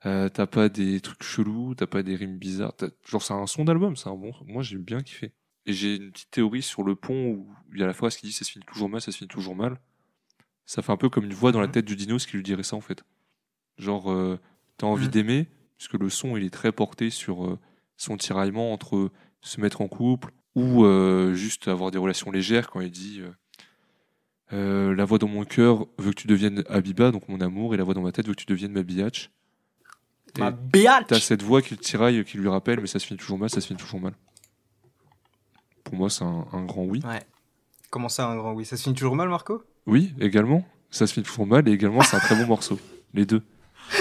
euh, t'as pas des trucs chelous, t'as pas des rimes bizarres. Genre, c'est un son d'album, c'est un bon. Moi, j'ai bien kiffé. Et j'ai une petite théorie sur le pont où il y a la phrase qui dit ça se finit toujours mal, ça se finit toujours mal. Ça fait un peu comme une voix dans la Mhm. tête du Dinos qui lui dirait ça en fait. Genre, euh, t'as envie Mhm. d'aimer, puisque le son il est très porté sur euh, son tiraillement entre se mettre en couple ou euh, juste avoir des relations légères quand il dit euh, euh, La voix dans mon cœur veut que tu deviennes Habiba, donc mon amour, et la voix dans ma tête veut que tu deviennes ma biatch. Ma biatch T'as cette voix qui le tiraille, qui lui rappelle, mais ça se finit toujours mal, ça se finit toujours mal. Pour moi, c'est un, un grand oui. Ouais. Comment ça, un grand oui? Ça se finit toujours mal, Marco? Oui, également. Ça se finit toujours mal, et également, c'est un très bon morceau. Les deux.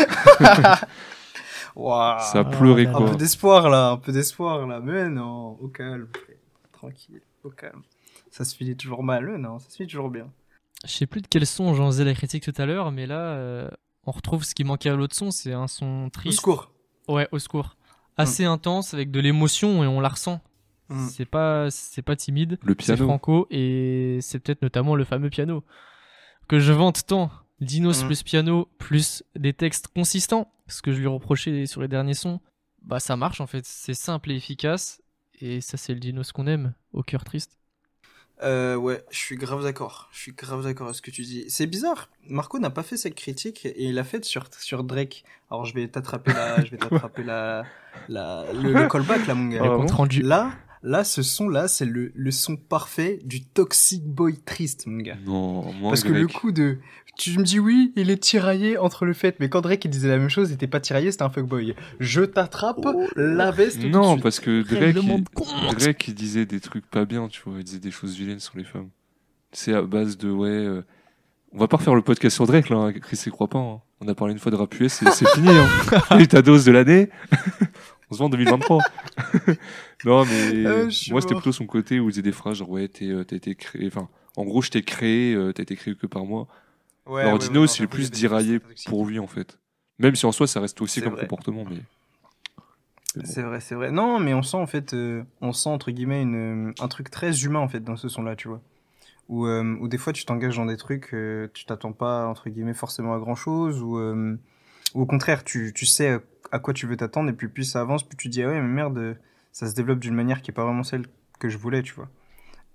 Ça a pleuré, là Un quoi. peu d'espoir là, un peu d'espoir là. Mais non, au calme. Tranquille, au calme. Ça se finit toujours mal, mais non, ça se finit toujours bien. Je sais plus de quel son j'en faisais la critique tout à l'heure, mais là, euh, on retrouve ce qui manquait à l'autre son, c'est un son Au triste. secours. Ouais, au secours. Assez intense, avec de l'émotion, et on la ressent. Mm. C'est pas, c'est pas timide. Le C'est piano. Franco, et c'est peut-être notamment le fameux piano. Que je vante tant. Dinos Mm. plus piano, plus des textes consistants. Ce que je lui reprochais sur les derniers sons. Bah, ça marche en fait. C'est simple et efficace. Et ça, c'est le Dinos qu'on aime, au cœur triste. Euh, ouais, je suis grave d'accord. Je suis grave d'accord avec ce que tu dis. C'est bizarre. Marco n'a pas fait cette critique et il l'a faite sur, sur Drake. Alors je vais t'attraper la, je vais t'attraper la, la, le, le callback là, mon gars. Ah Le compte rendu. Là, là, ce son là, c'est le, le son parfait du toxic boy triste, mon gars. Non, moi, Parce que le coup de. Tu me dis oui, il est tiraillé entre le fait. Mais quand Drake il disait la même chose, il était pas tiraillé, c'était un fuckboy. Je t'attrape, la veste. Non, parce que Drake, il. Drake, il disait des trucs pas bien, tu vois. Il disait des choses vilaines sur les femmes. C'est à base de, ouais. euh, On va pas refaire le podcast sur Drake, là. hein, Chris y croit pas. hein. On a parlé une fois de rap c'est fini. Hein. Et ta dose de l'année. On se voit en 2023. Non, mais Euh, moi, c'était plutôt son côté où il disait des phrases genre, ouais, t'es, euh, t'as été créé. Enfin, en gros, je t'ai créé, euh, t'as été créé que par moi. Ouais, Alors, ouais, Dino, ouais, c'est le plus toxiques. pour lui, en fait. Même si en soi, ça reste aussi comme vrai. comportement, mais. bon. C'est vrai, c'est vrai. Non, mais on sent en fait, euh, on sent entre guillemets une, un truc très humain en fait dans ce son-là, tu vois. Où, euh, où des fois tu t'engages dans des trucs, euh, tu t'attends pas entre guillemets forcément à grand chose, ou, ou au contraire tu, tu sais à quoi tu veux t'attendre, et puis plus ça avance, plus tu dis ah ouais mais merde, ça se développe d'une manière qui est pas vraiment celle que je voulais, tu vois.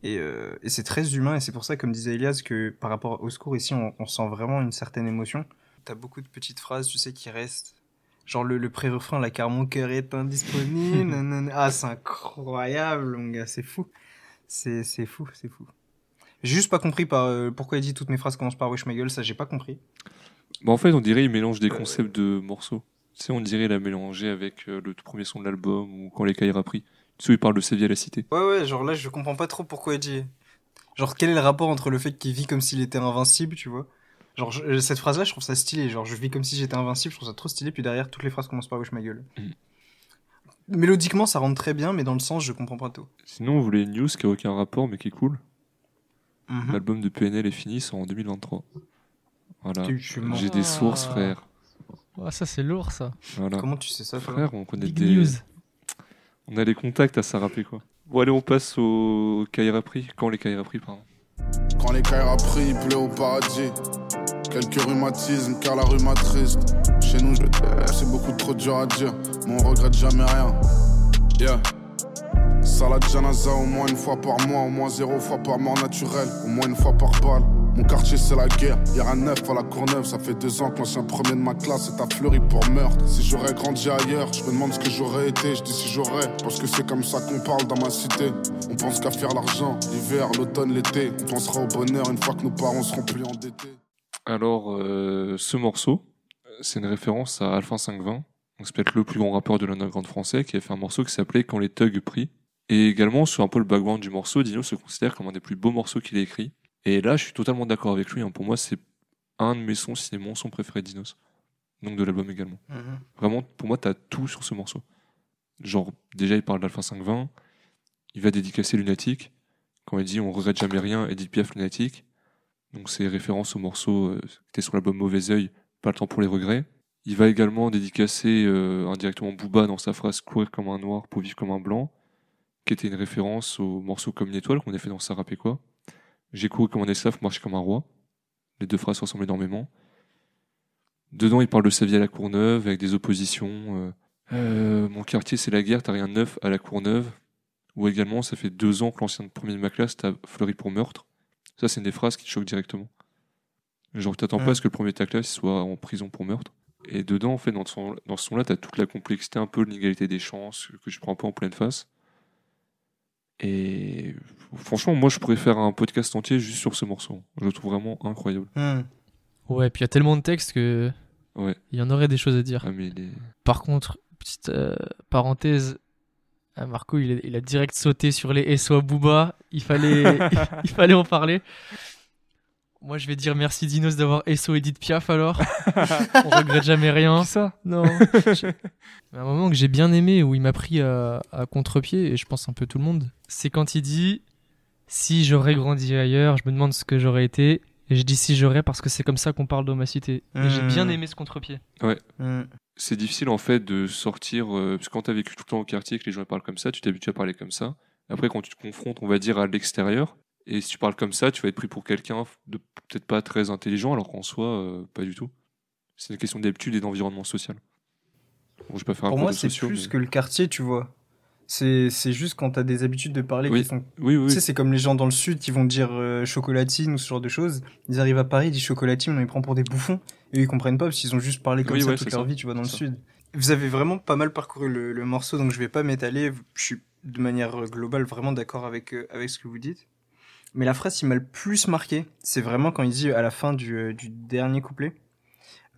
Et, euh, et c'est très humain, et c'est pour ça, comme disait Elias, que par rapport au secours ici, on, on sent vraiment une certaine émotion. T'as beaucoup de petites phrases, tu sais, qui restent. Genre le, le pré-refrain, là, car mon cœur est indisponible. nanana. ah, c'est incroyable, mon gars, c'est fou. C'est c'est fou, c'est fou. J'ai juste pas compris par, euh, pourquoi il dit toutes mes phrases commencent par Wesh ma gueule, ça j'ai pas compris. Bah, en fait, on dirait il mélange des Euh. concepts de morceaux. Tu sais, on dirait la mélanger avec euh, le tout premier son de l'album ou quand les Kaira pris. Tu sais, il parle de sa vie à la cité. Ouais, ouais, genre là, je comprends pas trop pourquoi il dit. Genre, quel est le rapport entre le fait qu'il vit comme s'il était invincible, tu vois? Genre, je- euh, cette phrase-là, je trouve ça stylé. Genre, je vis comme si j'étais invincible, je trouve ça trop stylé, puis derrière, toutes les phrases commencent par Wesh ma gueule. Mélodiquement, ça rentre très bien, mais dans le sens, je comprends pas tout. Sinon, on voulait une news qui a aucun rapport mais qui est cool. Mhm. L'album de PNL est fini, c'est en 2023. Voilà. J'ai des sources, Ah. frère. Ah, ça, c'est lourd, ça. Voilà. Comment tu sais ça, Frère, on connaît Big des... news. On a les contacts à s'arraper, quoi. Bon, allez, on passe au Kaira pris. Quand les Kaira pris, pardon. Quand les cailles pris, il pleut au paradis. Quelques rhumatismes, car la rhume triste. Chez nous, je- c'est beaucoup trop dur à dire, mais on regrette jamais rien. Yeah. Salade janaza au moins une fois par mois, au moins zéro fois par mort naturelle, au moins une fois par balle. Mon quartier c'est la guerre, y'a un neuf à la Courneuve, ça fait deux ans que l'ancien premier de ma classe est affleuri pour meurtre. Si j'aurais grandi ailleurs, je me demande ce que j'aurais été, je dis si j'aurais, parce que c'est comme ça qu'on parle dans ma cité. On pense qu'à faire l'argent, l'hiver, l'automne, l'été, on pensera au bonheur une fois que nos parents seront plus endettés. Alors, euh, ce morceau, c'est une référence à Alpha 520. Donc, c'est peut-être le plus grand rappeur de l'underground français qui a fait un morceau qui s'appelait Quand les thugs prient. Et également, sur un peu le background du morceau, Dino se considère comme un des plus beaux morceaux qu'il ait écrit. Et là, je suis totalement d'accord avec lui. hein. Pour moi, c'est un de mes sons, si c'est mon son préféré de Dinos. Donc de l'album également. Mhm. Vraiment, pour moi, t'as tout sur ce morceau. Genre, déjà, il parle d'Alpha 520. Il va dédicacer Lunatic. Quand il dit On regrette jamais rien, Edith Piaf Lunatic. Donc, c'est référence au morceau euh, qui était sur l'album Mauvais Oeil, Pas le temps pour les regrets. Il va également dédicacer euh, indirectement Booba dans sa phrase Courir comme un noir pour vivre comme un blanc, qui était une référence au morceau Comme une étoile qu'on a fait dans rappait quoi. J'ai couru comme un esclave, marché comme un roi. Les deux phrases se ressemblent énormément. Dedans, il parle de sa vie à la Courneuve avec des oppositions. euh, euh, mon quartier, c'est la guerre, t'as rien de neuf à la Courneuve. Ou également, ça fait deux ans que l'ancien premier de ma classe t'a fleuri pour meurtre. Ça, c'est une des phrases qui te choquent directement. Genre, t'attends pas à ce que le premier de ta classe soit en prison pour meurtre. Et dedans, en fait, dans ce son- dans ce son-là, t'as toute la complexité, un peu de l'inégalité des chances, que je prends un peu en pleine face. Et franchement, moi, je pourrais faire un podcast entier juste sur ce morceau. Je le trouve vraiment incroyable. Hmm. Ouais, puis il y a tellement de textes que Ouais. il y en aurait des choses à dire. Ah, mais les... Par contre, petite euh, parenthèse, euh, Marco, il a, il a direct sauté sur les SO à Booba. Il fallait, il fallait en parler. Moi, je vais dire merci Dinos d'avoir SO Edith Piaf alors. On regrette jamais rien. ça? Non. Mais un moment que j'ai bien aimé où il m'a pris à, à contre-pied, et je pense un peu tout le monde, c'est quand il dit Si j'aurais grandi ailleurs, je me demande ce que j'aurais été. Et je dis si j'aurais parce que c'est comme ça qu'on parle dans ma cité. Et j'ai Hmm. bien aimé ce contre-pied. Hmm. C'est difficile en fait de sortir, euh, parce que quand t'as vécu tout le temps au quartier, que les gens parlent comme ça, tu t'habitues à parler comme ça. Après, quand tu te confrontes, on va dire, à l'extérieur, et si tu parles comme ça, tu vas être pris pour quelqu'un de peut-être pas très intelligent, alors qu'en soi, euh, pas du tout. C'est une question d'habitude et d'environnement social. Bon, je vais pas faire un Pour moi, c'est plus mais- que le quartier, tu vois. C'est juste quand t'as des habitudes de parler Oui. qui sont. Oui, oui, Tu sais, c'est comme les gens dans le sud qui vont dire euh, chocolatine ou ce genre de choses. Ils arrivent à Paris, ils disent chocolatine, on les prend pour des bouffons. Et ils comprennent pas parce qu'ils ont juste parlé comme Oui, ça ouais, toute leur ça. vie, tu vois, dans le ça. sud. Vous avez vraiment pas mal parcouru le, le morceau, donc je vais pas m'étaler. Je suis de manière globale vraiment d'accord avec, euh, avec ce que vous dites. Mais la phrase qui m'a le plus marqué, c'est vraiment quand il dit à la fin du, euh, du dernier couplet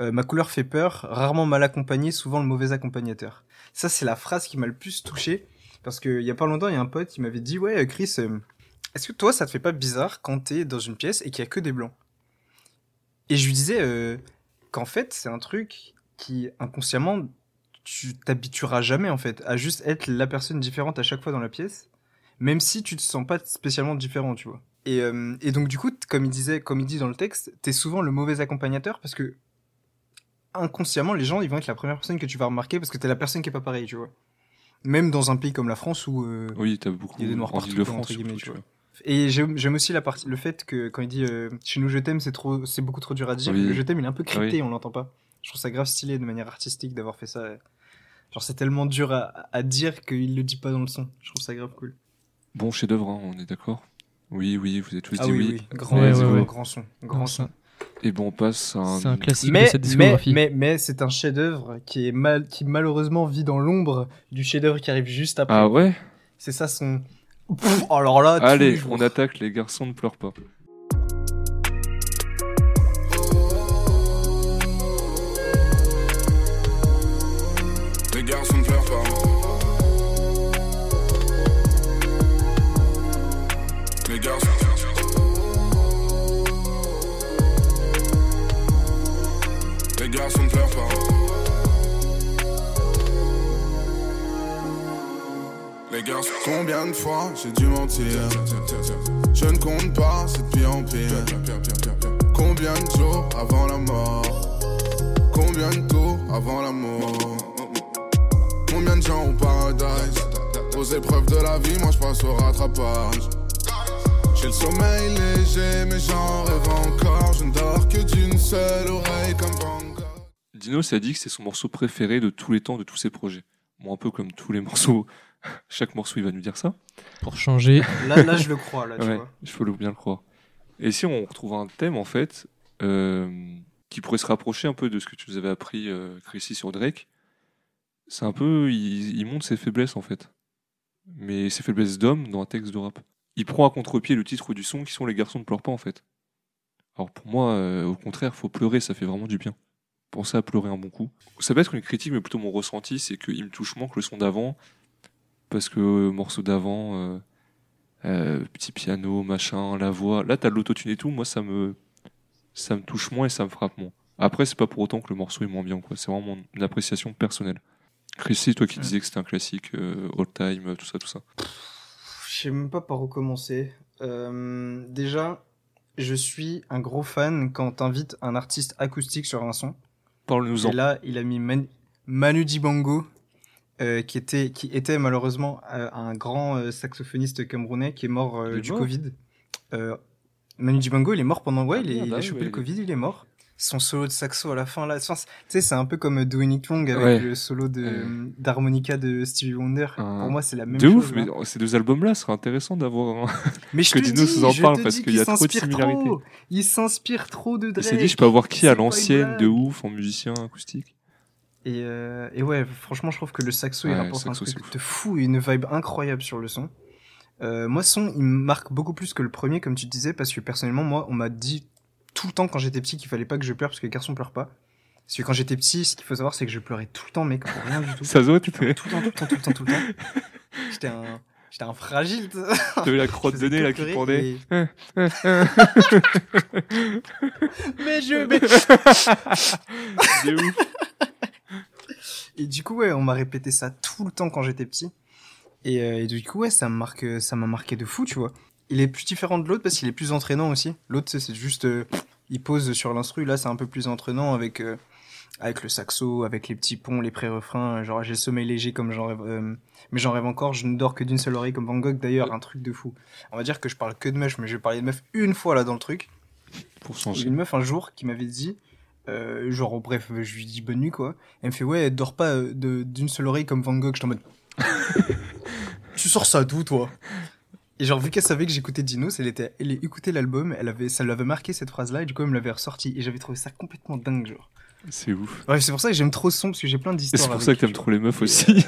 euh, Ma couleur fait peur, rarement mal accompagné, souvent le mauvais accompagnateur. Ça, c'est la phrase qui m'a le plus touché. Parce qu'il y a pas longtemps, il y a un pote qui m'avait dit Ouais, euh, Chris, euh, est-ce que toi, ça te fait pas bizarre quand t'es dans une pièce et qu'il y a que des blancs? Et je lui disais euh, qu'en fait, c'est un truc qui, inconsciemment, tu t'habitueras jamais, en fait, à juste être la personne différente à chaque fois dans la pièce, même si tu te sens pas spécialement différent, tu vois. Et, et donc, du coup, comme il disait, comme il dit dans le texte, t'es souvent le mauvais accompagnateur parce que inconsciemment, les gens, ils vont être la première personne que tu vas remarquer parce que t'es la personne qui est pas pareille, tu vois. Même dans un pays comme la France où euh, Oui, t'as beaucoup. il y a des noirs en partout, Ile-de-France, entre guillemets, surtout, tu tu vois. vois. Et j'aime aussi la partie, le fait que quand il dit euh, chez nous je t'aime, c'est trop, c'est beaucoup trop dur à dire. Oui. Le je t'aime, il est un peu crypté, Oui. on l'entend pas. Je trouve ça grave stylé de manière artistique d'avoir fait ça. Genre c'est tellement dur à, à dire qu'il le dit pas dans le son. Je trouve ça grave cool. Bon chef-d'œuvre, hein, on est d'accord Oui, oui, vous êtes tous Ah dit oui, oui. oui, grand, Ouais, grand, ouais, ouais. grand son, grand Non, son. Et bon, on passe à un. C'est un classique de Mais, cette mais, discographie. mais, mais c'est un chef-d'œuvre qui est mal, qui malheureusement vit dans l'ombre du chef-d'œuvre qui arrive juste après. Ah ouais? C'est ça son. Pff, alors là, tous les Allez, on attaque, les garçons ne pleurent pas. Les garçons ne pleurent pas. Les garçons. Combien de fois j'ai dû mentir? Je ne compte pas, c'est de pire en pire. Combien de jours avant la mort? Combien de tours avant la mort? Combien de gens au paradise? Aux épreuves de la vie, moi je passe au rattrapage J'ai le sommeil léger, mais j'en rêve encore Je ne dors que d'une seule oreille comme Van Gogh Dino s'est dit que c'est son morceau préféré de tous les temps, de tous ses projets. Bon, un peu comme tous les morceaux. Chaque morceau, il va nous dire ça. Pour changer, Là, là, je le crois, là, tu Ouais, vois. il faut le- bien le croire. Et si on retrouve un thème, en fait, euh, qui pourrait se rapprocher un peu de ce que tu nous avais appris, euh, Chrissy, sur Drake, c'est un peu. Il, il montre ses faiblesses, en fait. Mais ses faiblesses d'homme dans un texte de rap. Il prend à contre-pied le titre du son qui sont Les garçons ne pleurent pas, en fait. Alors pour moi, euh, au contraire, faut pleurer, ça fait vraiment du bien. Pensez à pleurer un bon coup. Ça peut être une critique, mais plutôt mon ressenti, c'est qu'il me touche moins que le son d'avant. Parce que euh, morceau d'avant. euh, euh, petit piano, machin, la voix. Là, t'as de l'autotune et tout. Moi, ça me, ça me touche moins et ça me frappe moins. Après, c'est pas pour autant que le morceau est moins bien, quoi. C'est vraiment une appréciation personnelle. Chrissy, toi qui disais que c'était un classique, all time, euh, tout ça, tout ça. Je sais même pas par où commencer. Déjà, je suis un gros fan quand t'invites un artiste acoustique sur un son. Parle-nous-en. Et là, il a mis Man- Manu Dibango, euh, qui, était, qui était malheureusement euh, un grand euh, saxophoniste camerounais qui est mort du Covid. Manu Dibango, il est mort pendant. Ouais, Ah, il, est- merde, il a ah, chopé ouais, le Covid, il est mort. Son solo de saxo à la fin, là. Tu sais, c'est un peu comme euh, Doing It Wrong avec Ouais. le solo de- Ouais. d'harmonica de Stevie Wonder. Un- Pour moi, c'est la même De chose. ouf, là. mais ces deux albums-là, ce serait intéressant d'avoir un. Mais je que te Dino dis, nous en parle parce qu'il y a trop de similarités. Il s'inspire trop de Il Drake. s'est dit, je peux avoir qui à l'ancienne, de ouf, en musicien acoustique Et, euh, et ouais, franchement, je trouve que le saxo, il Ouais, rapporte le saxo, un truc de fou et une vibe incroyable sur le son. Euh, moi, son, il me marque beaucoup plus que le premier, comme tu disais, parce que personnellement, moi, on m'a dit tout le temps quand j'étais petit qu'il fallait pas que je pleure parce que les garçons pleurent pas. Parce que quand j'étais petit, ce qu'il faut savoir, c'est que je pleurais tout le temps, mec, pour rien du tout. Ça se voit, tu Tout le temps, tout le temps, tout le temps, tout le temps. J'étais un, j'étais un fragile. avais la crotte de nez là qui pendait. et- Mais je, mais C'est ouf. Et du coup, ouais, on m'a répété ça tout le temps quand j'étais petit. Et, euh, et du coup, ouais, ça me marque, ça m'a marqué de fou, tu vois. Il est plus différent de l'autre parce qu'il est plus entraînant aussi. L'autre, c'est c'est juste, euh, il pose sur l'instru. Là, c'est un peu plus entraînant avec, euh, avec le saxo, avec les petits ponts, les pré-refrains. Genre, j'ai le sommeil léger comme j'en rêve, euh, mais j'en rêve encore. Je ne dors que d'une seule oreille comme Van Gogh. D'ailleurs, un truc de fou. On va dire que je parle que de meufs, mais je vais parler de meufs une fois là dans le truc. Pour changer. une meuf un jour qui m'avait dit, euh, genre bref, je lui dis bonne nuit quoi. Elle me fait ouais, dors pas euh, de- d'une seule oreille comme Van Gogh. J'étais en mode, tu sors ça d'où toi? Et genre vu qu'elle savait que j'écoutais Dinos, elle était, elle écoutait l'album, elle avait, ça l'avait marqué cette phrase-là et du coup elle me l'avait ressorti et j'avais trouvé ça complètement dingue genre. C'est ouf. Ouais, c'est pour ça que j'aime trop ce son parce que j'ai plein Et d'histoires. c'est pour avec, ça que t'aimes trop les meufs aussi.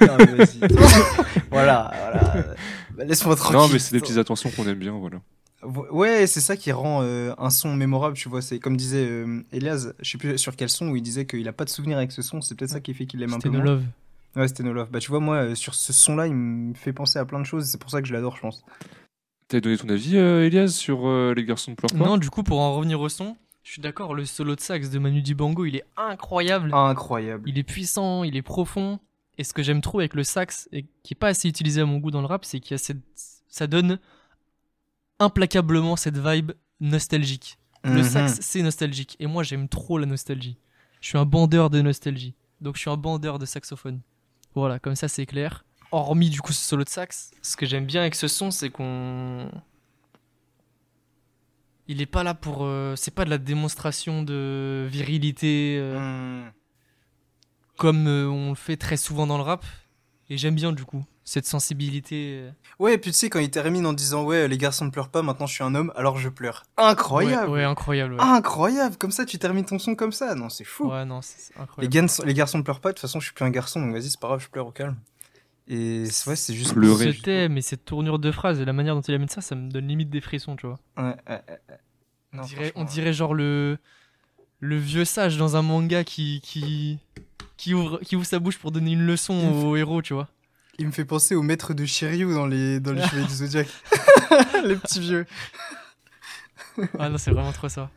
vois. Non, mais vas-y. voilà, voilà. Bah, Laisse-moi tranquille. Non, mais c'est des petites attentions qu'on aime bien, voilà. Ouais, c'est ça qui rend euh, un son mémorable, tu vois. C'est comme disait euh, Elias, je sais plus sur quel son où il disait qu'il a pas de souvenir avec ce son. C'est peut-être ça qui fait qu'il aime un peu C'était No moins. Love. Ouais, c'était No Love. Bah tu vois, moi euh, sur ce son-là, il me fait penser à plein de choses. C'est pour ça que je l'adore, je pense. T'as donné ton avis, euh, Elias, sur euh, Les garçons ne pleurent pas Non, du coup, pour en revenir au son, je suis d'accord, le solo de sax de Manu Dibango, il est incroyable. Incroyable. Il est puissant, il est profond. Et ce que j'aime trop avec le sax, et qui est pas assez utilisé à mon goût dans le rap, c'est qu'il y a cette... ça donne implacablement cette vibe nostalgique. Le Mhm. sax, c'est nostalgique. Et moi, j'aime trop la nostalgie. Je suis un bandeur de nostalgie. Donc, je suis un bandeur de saxophone. Voilà, comme ça, c'est clair. Hormis, du coup, ce solo de sax, ce que j'aime bien avec ce son, c'est qu'on. Il est pas là pour. euh, C'est pas de la démonstration de virilité euh, Mhm. comme euh, on le fait très souvent dans le rap. Et j'aime bien, du coup, cette sensibilité. euh, Ouais, et puis tu sais, quand il termine en disant Ouais, les garçons ne pleurent pas, maintenant je suis un homme, alors je pleure. Incroyable Ouais, ouais, incroyable. Ouais, Incroyable Comme ça, tu termines ton son comme ça. Non, c'est fou. Ouais, non, c'est c'est Les, incroyable. garçons, les garçons ne pleurent pas, de toute façon, je suis plus un garçon, donc vas-y, c'est pas grave, je pleure au calme. Et c'est- ouais, c'est juste. Pleurer. Ce thème et cette tournure de phrase et la manière dont il amène ça, ça me donne limite des frissons, tu vois. Ouais, ouais, ouais, ouais. Non, on, dirait, on dirait genre le, le vieux sage dans un manga qui, qui, qui, ouvre, qui ouvre sa bouche pour donner une leçon au héros, tu vois. Il me fait penser au maître de Shiryu dans les, dans les Chevaliers du Zodiac. les petits vieux. Ah non, c'est vraiment trop ça.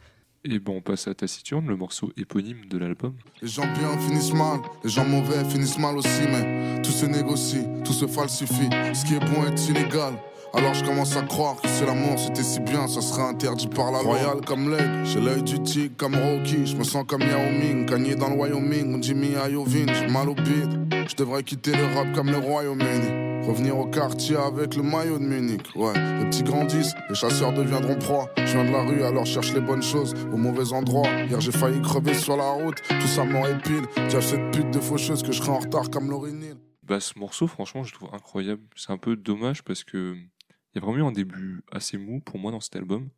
Et bon, on passe à Taciturne, le morceau éponyme de l'album. Les gens bien finissent mal, les gens mauvais finissent mal aussi, mais tout se négocie, tout se falsifie. Ce qui est bon est illégal. Alors je commence à croire que c'est l'amour, c'était si bien, ça serait interdit par la loi. Royal comme l'aigle, j'ai l'œil du tigre comme Rocky, je me sens comme Yao Ming, gagné dans le Wyoming, on dit mi à Yovin, j'ai mal au bide. Je devrais quitter le rap comme le Royaume-Uni. Revenir au quartier avec le maillot de Munich. Ouais, les petits grandissent, les chasseurs deviendront proies. Je viens de la rue, alors cherche les bonnes choses au mauvais endroit. Hier j'ai failli crever sur la route, tout ça m'aurait pile. Dis cette pute de faucheuse que je serai en retard comme Laurie Neal. Bah, ce morceau, franchement, je trouve incroyable. C'est un peu dommage parce que il y a vraiment eu un début assez mou pour moi dans cet album.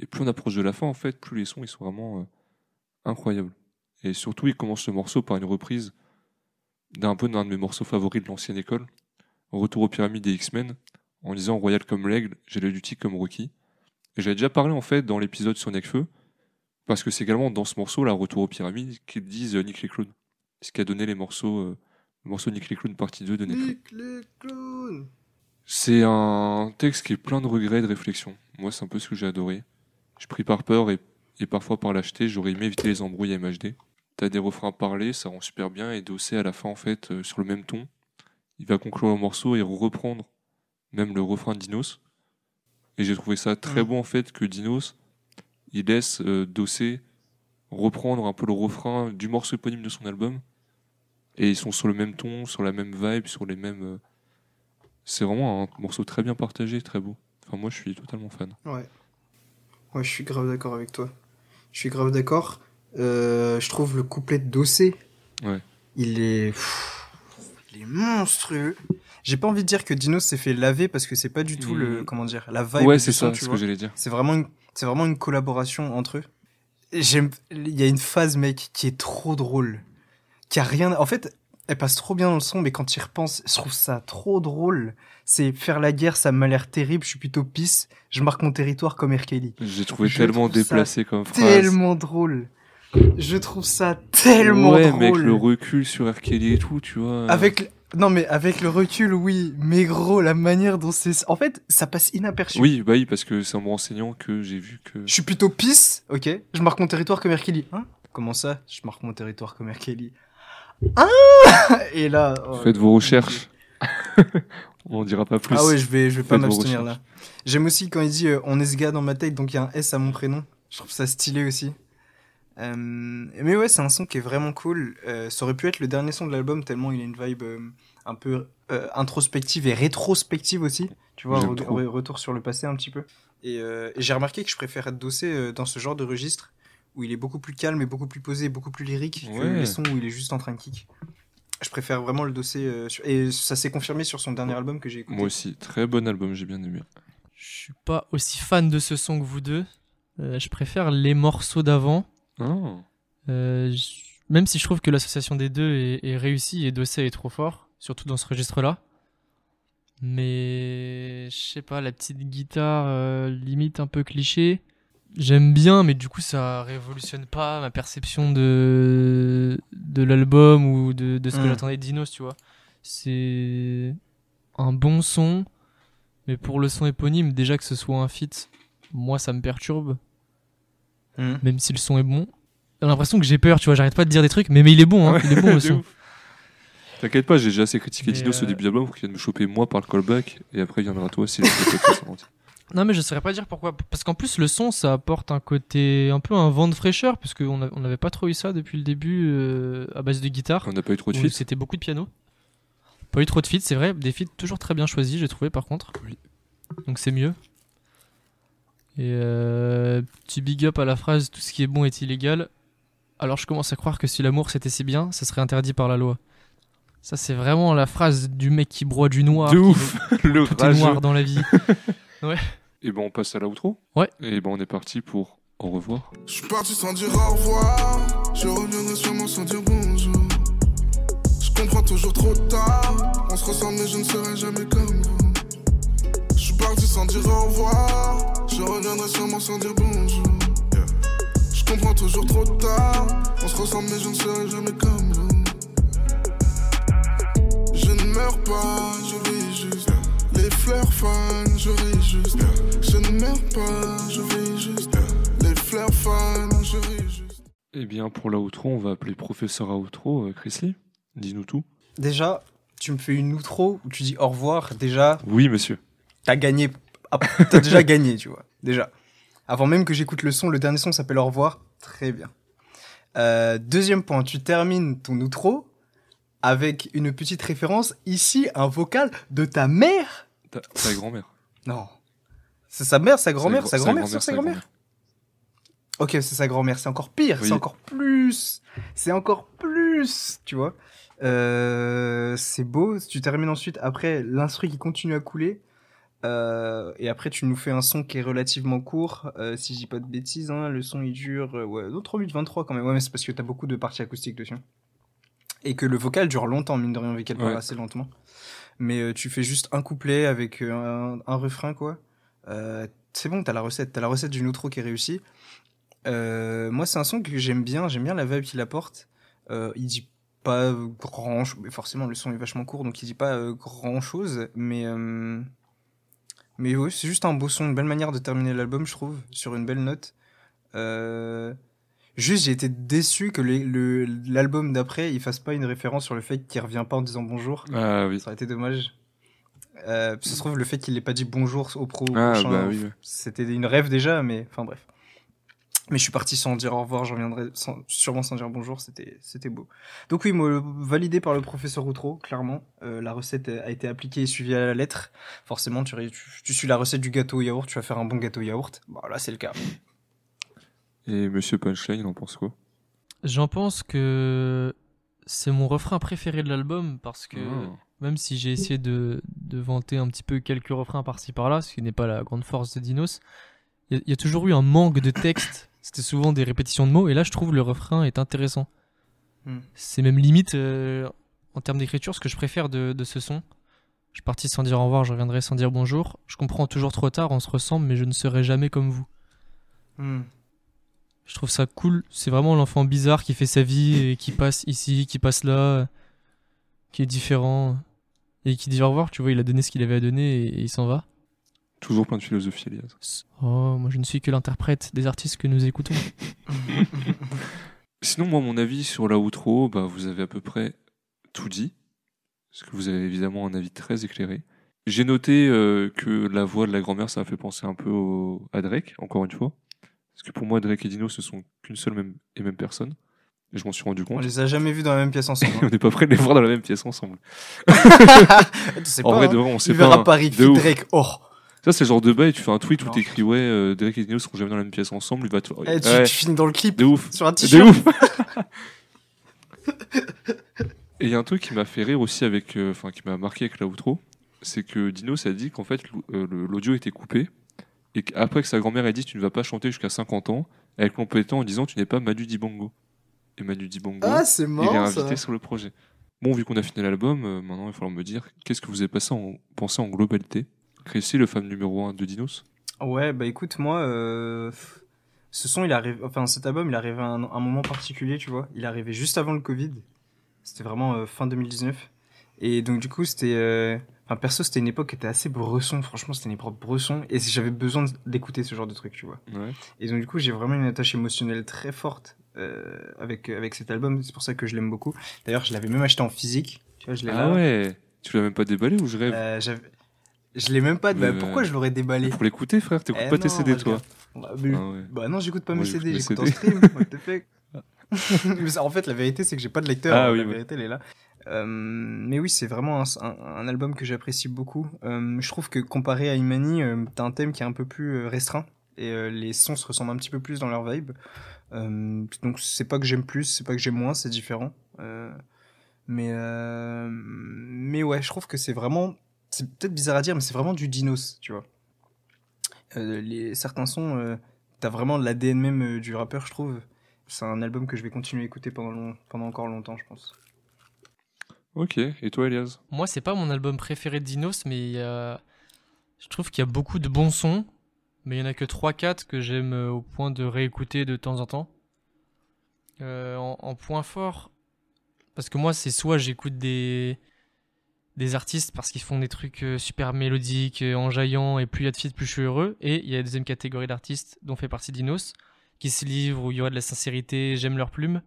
Et plus on approche de la fin, en fait, plus les sons ils sont vraiment euh, incroyables. Et surtout, il commence le morceau par une reprise d'un peu d'un de mes morceaux favoris de l'ancienne école, Retour aux pyramides des X-Men, en disant Royal comme l'aigle, j'ai l'œil du tigre comme Rocky. Et j'avais déjà parlé en fait dans l'épisode sur Necfeu, parce que c'est également dans ce morceau, là, Retour aux pyramides, qu'ils disent euh, Nick les clowns. Ce qui a donné les morceaux, euh, le morceau Nick les clowns partie 2 de Necfeu. C'est un texte qui est plein de regrets et de réflexions. Moi, c'est un peu ce que j'ai adoré. Je pris par peur et, et parfois par lâcheté. J'aurais aimé éviter les embrouilles MHD. T'as des refrains parlés, ça rend super bien. Et Dossé, à la fin, en fait, euh, sur le même ton, il va conclure le morceau et reprendre même le refrain de Dinos. Et j'ai trouvé ça très Mhm. bon, en fait, que Dinos, il laisse euh, Dossé reprendre un peu le refrain du morceau éponyme de son album. Et ils sont sur le même ton, sur la même vibe, sur les mêmes. euh, c'est vraiment un morceau très bien partagé, très beau. Enfin, moi, je suis totalement fan. Ouais. Ouais, je suis grave d'accord avec toi. Je suis grave d'accord. Euh, je trouve le couplet de Dossé. Ouais. Il est. pff, il est monstrueux. J'ai pas envie de dire que Dino s'est fait laver parce que c'est pas du tout le. Mm. Comment dire La vibe. ouais, c'est ça, c'est ce que j'allais dire. C'est vraiment une, c'est vraiment une collaboration entre eux. Il y a une phase, mec, qui est trop drôle. Qui a rien, en fait, elle passe trop bien dans le son, mais quand tu y repenses, je trouve ça trop drôle. C'est faire la guerre, ça m'a l'air terrible, je suis plutôt pisse. Je marque mon territoire comme R. Kelly. J'ai trouvé Je tellement déplacé comme phrase. Tellement drôle. Je trouve ça tellement ouais, drôle. mais avec le recul sur R. Kelly et tout, tu vois. Avec Non, mais avec le recul, oui. Mais gros, la manière dont c'est. En fait, ça passe inaperçu. Oui, bah oui, parce que c'est en me renseignant que j'ai vu que. Je suis plutôt pisse, ok. Je marque mon territoire comme R. Kelly. Hein? Comment ça? Je marque mon territoire comme R. Kelly. Ah Et là. oh, Faites vos recherches. On en dira pas plus. Ah ouais, je vais, je vais pas Faites m'abstenir là. J'aime aussi quand il dit euh, on est ce gars dans ma tête, donc il y a un S à mon prénom. Je trouve ça stylé aussi. Euh, mais ouais, c'est un son qui est vraiment cool. Euh, ça aurait pu être le dernier son de l'album tellement il a une vibe euh, un peu euh, introspective et rétrospective aussi. Tu vois, re- re- retour sur le passé un petit peu. Et, euh, et j'ai remarqué que je préfère être dossé euh, dans ce genre de registre où il est beaucoup plus calme et beaucoup plus posé, beaucoup plus lyrique que Ouais. les sons où il est juste en train de kick. Je préfère vraiment le dossier. euh, sur- Et ça s'est confirmé sur son dernier album que j'ai écouté. Moi aussi, très bon album, j'ai bien aimé. Je suis pas aussi fan de ce son que vous deux. Euh, je préfère les morceaux d'avant. Euh, même si je trouve que l'association des deux est, est réussie et Dossé est trop fort, surtout dans ce registre-là. Mais je sais pas, la petite guitare euh, limite un peu cliché. J'aime bien, mais du coup ça révolutionne pas ma perception de, de l'album ou de, de ce que Mm. j'attendais de Dinos, tu vois. C'est un bon son, mais pour le son éponyme, déjà que ce soit un feat, moi ça me perturbe Mhm. même si le son est bon. J'ai l'impression que j'ai peur, tu vois, j'arrête pas de dire des trucs, mais, mais il est bon, hein, Ouais, il est bon le son. T'inquiète pas, j'ai déjà assez critiqué Dinos au euh, début de l'album pour qu'il vienne me choper moi par le callback et après il viendra toi si. Non, mais je saurais pas dire pourquoi. Parce qu'en plus, le son, ça apporte un côté, un peu un vent de fraîcheur, parce qu'on n'avait pas trop eu ça depuis le début euh, à base de guitare. On n'a pas eu trop de feats. C'était beaucoup de piano. Pas eu trop de feats, c'est vrai. Des feats toujours très bien choisis, j'ai trouvé par contre. Oui. Donc c'est mieux. Et euh, petit big up à la phrase tout ce qui est bon est illégal. Alors je commence à croire que si l'amour c'était si bien, ça serait interdit par la loi. Ça c'est vraiment la phrase du mec qui broie du noir. De qui ouf, le Tout est noir dans la vie. Et ben on passe à l'outro. Ouais. Et ben on est parti pour au revoir. Je suis parti sans dire au revoir. Je reviendrai sûrement sans dire bonjour. Je comprends toujours trop tard. On se ressemble, mais je ne serai jamais comme vous. Parti sans dire au revoir. Je reviendrai sûrement sans dire bonjour. Yeah. Je comprends toujours trop tard. On se ressemble, mais je ne serai jamais comme vous. Je ne meurs pas, je vis juste. Les fleurs fans, je ris juste. Je ne meurs pas, je vis juste. Les fleurs fans, je ris juste. Et bien pour l'outro, on va appeler professeur outro euh, Chris Lee. Dis-nous tout. Déjà, tu me fais une outro où tu dis au revoir. Déjà, Oui monsieur. T'as gagné. Ah, T'as déjà gagné, tu vois. Déjà. Avant même que j'écoute le son, le dernier son s'appelle Au revoir. Très bien. Euh, deuxième point, tu termines ton outro avec une petite référence. Ici, un vocal de ta mère. Ta, ta grand-mère. Non. C'est sa mère, sa grand-mère, Sa sa grand-mère sur sa grand-mère. Ok, c'est sa grand-mère, c'est encore pire, Oui. c'est encore plus, c'est encore plus, tu vois. Euh, c'est beau, tu termines ensuite, après, l'instru qui continue à couler, euh, et après tu nous fais un son qui est relativement court, euh, si je dis pas de bêtises, hein, le son il dure, euh, ouais, non, 3 minutes 23 quand même, ouais, mais c'est parce que t'as beaucoup de parties acoustiques dessus. Et que le vocal dure longtemps, mine de rien, vu qu'elle parle Ouais. assez lentement. Mais euh, tu fais juste un couplet avec un, un refrain, quoi. C'est bon, t'as la recette, t'as la recette d'une outro qui est réussie. Moi, c'est un son que j'aime bien, j'aime bien la vibe qu'il apporte. Il dit pas grand chose, mais forcément le son est vachement court, donc il dit pas grand chose, mais mais ouais, c'est juste un beau son, une belle manière de terminer l'album, je trouve, sur une belle note. Euh, juste, j'ai été déçu que le- l'album d'après, il fasse pas une référence sur le fait qu'il revient pas en disant bonjour. Ah oui. Ça aurait été dommage. Euh, ça se trouve, le fait qu'il ait pas dit bonjour au pro, Ah bah oui. c'était une rêve déjà, mais enfin bref. Mais je suis parti sans dire au revoir, j'en reviendrai sans- sûrement sans dire bonjour, c'était c'était beau. Donc oui, moi, validé par le professeur Outreau, clairement. Euh, la recette a été appliquée et suivie à la lettre. Forcément, tu, tu, tu suis la recette du gâteau au yaourt, tu vas faire un bon gâteau au yaourt. Bon, là, c'est le cas. Et monsieur Punchline, il en pense quoi? J'en pense que c'est mon refrain préféré de l'album parce que Ah. même si j'ai essayé de, de vanter un petit peu quelques refrains par-ci par-là, ce qui n'est pas la grande force de Dinos, il y, a- il y a toujours eu un manque de texte. C'était souvent des répétitions de mots et là je trouve le refrain est intéressant. Hmm. C'est même limite euh, en termes d'écriture, ce que je préfère de, de ce son. Je suis parti sans dire au revoir, je reviendrai sans dire bonjour. Je comprends toujours trop tard, on se ressemble, mais je ne serai jamais comme vous. Hmm. Je trouve ça cool. C'est vraiment l'enfant bizarre qui fait sa vie et qui passe ici, qui passe là, qui est différent et qui dit au revoir. Tu vois, il a donné ce qu'il avait à donner et, et il s'en va. Toujours plein de philosophie, Elias. Oh, moi je ne suis que l'interprète des artistes que nous écoutons. Sinon, moi, mon avis sur la outro, bah, vous avez à peu près tout dit. Parce que vous avez évidemment un avis très éclairé. J'ai noté euh, que la voix de la grand-mère, ça m'a fait penser un peu au- à Drake, encore une fois. Parce que pour moi, Drake et Dino, ce sont qu'une seule même, et même personne. Et je m'en suis rendu On compte. les a jamais vus dans la même pièce ensemble. on n'est pas prêt de les voir dans la même pièce ensemble. tu sais en pas, vrai, hein. de vrai, on sait Tu pas. verras hein. Paris, De. Drake. Oh. Ça, c'est le genre de bail, tu fais un tweet où t'écris ouais, euh, Drake et Dino seront jamais dans la même pièce ensemble, il va te. Eh, tu, Ouais, tu finis dans le clip de ouf. sur un De t-shirt. ouf Et il y a un truc qui m'a fait rire aussi avec, euh, enfin qui m'a marqué avec la outro, c'est que Dino ça dit qu'en fait euh, le- l'audio était coupé et qu'après que sa grand-mère ait dit tu ne vas pas chanter jusqu'à 50 ans, elle complétait en disant tu n'es pas Manu Dibango. Et Manu Dibango, Ah, c'est il est marrant ça. invité sur le projet. Bon, vu qu'on a fini l'album, euh, maintenant il va falloir me dire qu'est-ce que vous avez passé en, pensé en globalité? Chrissy, le fan numéro 1 de Dinos Ouais, bah écoute, moi, euh, ce son, il arrive, enfin cet album, il arrive à un, un moment particulier, tu vois. Il est arrivé juste avant le Covid. C'était vraiment euh, fin 2019. Et donc du coup, c'était, euh, enfin perso, c'était une époque qui était assez bresson. Franchement, c'était une époque bresson. Et j'avais besoin d'écouter ce genre de truc, tu vois. Ouais. Et donc du coup, j'ai vraiment une attache émotionnelle très forte avec avec cet album. C'est pour ça que je l'aime beaucoup. D'ailleurs, je l'avais même acheté en physique. Tu vois, je l'ai Ah là. ouais Tu l'as même pas déballé ou je rêve? Je l'ai même pas. Bah, pourquoi euh, je l'aurais déballé Pour l'écouter, frère, t'écoutes Eh pas tes non, CD, moi, je toi Bah, mais- Ah ouais. Bah non, j'écoute pas Moi, mes CD, j'écoute en CD. stream. What the fuck en fait, la vérité, c'est que j'ai pas de lecteur. Ah la oui, ouais. vérité, elle est là. Euh, mais oui, c'est vraiment un, un- un album que j'apprécie beaucoup. Euh, je trouve que comparé à Imani, euh, t'as un thème qui est un peu plus restreint et les sons se ressemblent un petit peu plus dans leur vibe. Donc c'est pas que j'aime plus, c'est pas que j'aime moins, c'est différent. Mais mais ouais, je trouve que c'est vraiment, c'est peut-être bizarre à dire, mais c'est vraiment du dinos, tu vois. Euh, les certains sons, euh, t'as vraiment l'ADN même euh, du rappeur, je trouve. C'est un album que je vais continuer à écouter pendant, long- pendant encore longtemps, je pense. Ok, et toi, Elias? Moi, c'est pas mon album préféré de Dinos, mais je trouve qu'il y a beaucoup de bons sons, mais il y en a que 3-4 que j'aime au point de réécouter de temps en temps. Euh, en, en point fort, parce que moi, c'est soit j'écoute des, des artistes parce qu'ils font des trucs euh, super mélodiques, euh, enjaillants, et plus il y a de feats, plus je suis heureux. Et il y a la deuxième catégorie d'artistes dont fait partie Dinos, qui se livrent, où il y aura de la sincérité, j'aime leur plume.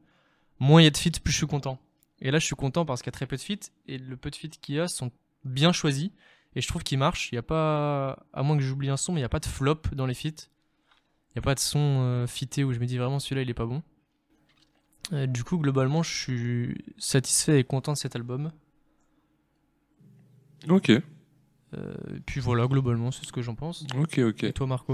Moins il y a de feats, plus je suis content. Et là, je suis content parce qu'il y a très peu de feats, et le peu de feats qu'il y a sont bien choisis, et je trouve qu'ils marchent. Il y a pas, à moins que j'oublie un son, mais il n'y a pas de flop dans les feats. Il n'y a pas de son euh, fité où je me dis vraiment celui-là il est pas bon. Euh, du coup, globalement, je suis satisfait et content de cet album. Ok, Euh, et puis voilà, globalement, c'est ce que j'en pense. ok, ok. Et toi, Marco?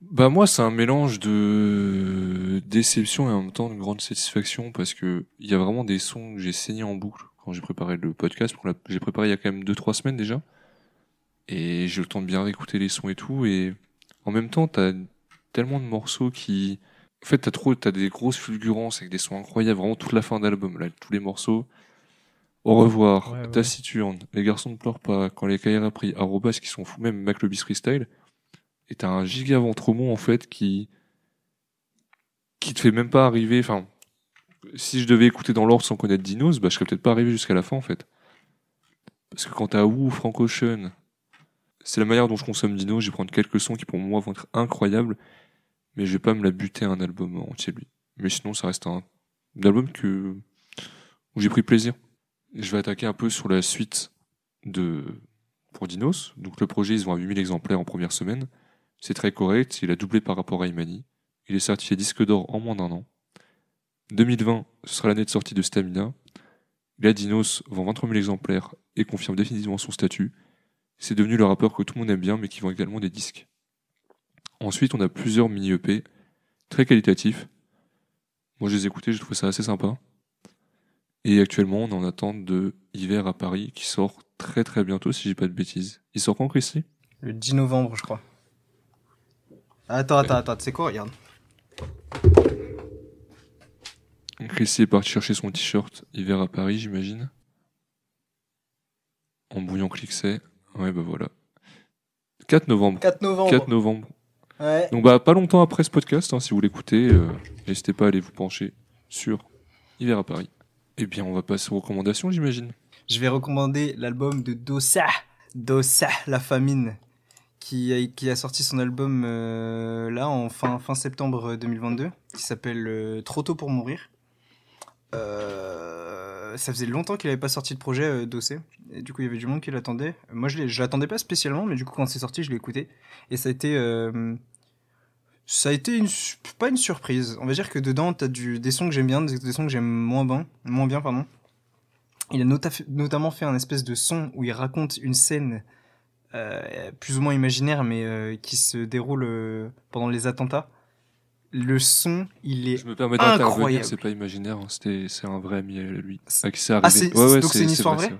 Bah moi c'est un mélange de déception et en même temps de grande satisfaction parce que il y a vraiment des sons que j'ai saigné en boucle quand j'ai préparé le podcast. Pour la... J'ai préparé il y a quand même 2-3 semaines déjà et j'ai eu le temps de bien réécouter les sons et tout et en même temps t'as tellement de morceaux qui... En fait t'as trop t'as des grosses fulgurances avec des sons incroyables vraiment toute la fin d'album là tous les morceaux. Au revoir, Ouais, ouais. Taciturne, Les garçons ne pleurent pas, Quand les cahiers a pris, Arrobas qui sont fous, même Mac le Freestyle. Et t'as un giga ventremont en fait qui qui te fait même pas arriver. Enfin, si je devais écouter dans l'ordre sans connaître Dinos, bah je serais peut-être pas arrivé jusqu'à la fin en fait. Parce que quand t'as Wu, Frank Ocean, c'est la manière dont je consomme Dinos. Je vais prendre quelques sons qui pour moi vont être incroyables, mais je vais pas me la buter un album entier lui. Mais sinon, ça reste un, un album que où j'ai pris plaisir. Je vais attaquer un peu sur la suite de pour Dinos. Donc le projet, ils ont à 8000 exemplaires en première semaine. C'est très correct, il a doublé par rapport à Imani. Il est certifié disque d'or en moins d'un an. 2020, ce sera l'année de sortie de Stamina. Là, Dinos vend 23 000 exemplaires et confirme définitivement son statut. C'est devenu le rappeur que tout le monde aime bien, mais qui vend également des disques. Ensuite, on a plusieurs mini-EP, très qualitatifs. Moi, je les ai écoutés, j'ai trouvé ça assez sympa. Et actuellement, on est en attente de Hiver à Paris, qui sort très très bientôt, si j'ai pas de bêtises. Il sort quand, Christy? Le 10 novembre, je crois. Attends, attends, attends, tu sais quoi, regarde. Chrissy est parti chercher son t-shirt hiver à Paris, j'imagine. En bouillant clixé. Ouais, bah voilà. 4 novembre. 4 novembre. 4 novembre. Ouais. Donc bah pas longtemps après ce podcast, hein, si vous l'écoutez, euh, n'hésitez pas à aller vous pencher sur Hiver à Paris. Eh bien, on va passer aux recommandations, j'imagine. Je vais recommander l'album de Dossa, Dossa, La Famine, qui a, sorti son album euh, là en fin, fin septembre 2022, qui s'appelle euh, Trop tôt pour mourir. Euh, ça faisait longtemps qu'il n'avait pas sorti de projet Dossé, et du coup il y avait du monde qui l'attendait. Moi je l'attendais pas spécialement, mais du coup quand c'est sorti je l'ai écouté, et ça a été... ça a été une, pas une surprise. On va dire que dedans, t'as du, des sons que j'aime bien, des, des sons que j'aime moins bien, moins bien, pardon. Il a nota- notamment fait un espèce de son où il raconte une scène euh, plus ou moins imaginaire, mais euh, qui se déroule euh, pendant les attentats. Le son, il est Je me permets d'intervenir, incroyable. c'est pas imaginaire, hein, c'était, c'est un vrai ami à lui. Ah, arrivé. c'est- donc c'est une histoire vrai, vraie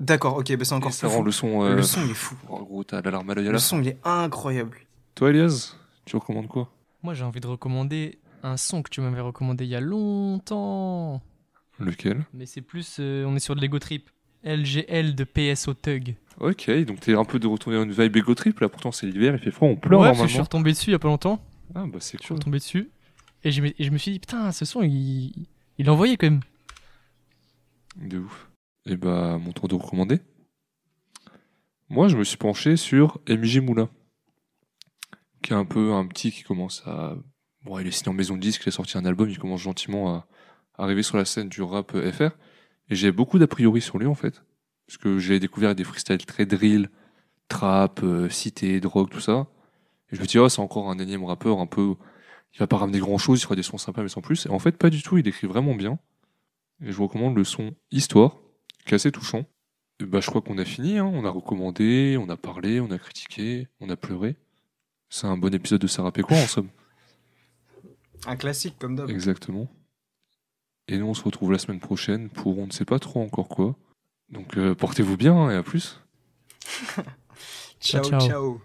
D'accord, ok, bah c'est encore plus fou. le son. Le son, il est fou. En gros, t'as la larme à l'œil Le son, il est incroyable. Toi, Elias, tu recommandes quoi? Moi, j'ai envie de recommander un son que tu m'avais recommandé il y a longtemps. Lequel? Mais c'est plus. euh, on est sur de l'ego trip. LGL de PSO Tug. Ok, donc t'es un peu de retourner dans une vibe ego trip, là pourtant c'est l'hiver, il fait froid, on pleure ouais, parce que je suis normalement. retombé dessus il y a pas longtemps. Ah bah c'est Je suis cool. retombé dessus. Et je, me- et je me suis dit, putain, ce son, il, il envoyait quand même. De ouf. Et bah, mon tour de recommander. Moi, je me suis penché sur MJ Moulin. Qui est un peu un petit qui commence à. Bon, il est signé en maison de disque, il a sorti un album, il commence gentiment à arriver sur la scène du rap euh, FR. Et j'ai beaucoup d'a priori sur lui, en fait. Parce que j'ai découvert des freestyles très drill, trap, euh, cité, drogue, tout ça. Et je me dis, oh, c'est encore un énième rappeur un peu. Il va pas ramener grand chose, il fera des sons sympas, mais sans plus. Et en fait, pas du tout, il écrit vraiment bien. Et je vous recommande le son Histoire, qui est assez touchant. Et bah, je crois qu'on a fini, hein. on a recommandé, on a parlé, on a critiqué, on a pleuré. C'est un bon épisode de Sarah quoi en somme. Un classique comme d'hab. Exactement. Et nous, on se retrouve la semaine prochaine pour on ne sait pas trop encore quoi. Donc, euh, portez-vous bien hein, et à plus. Ciao, Ciao. ciao.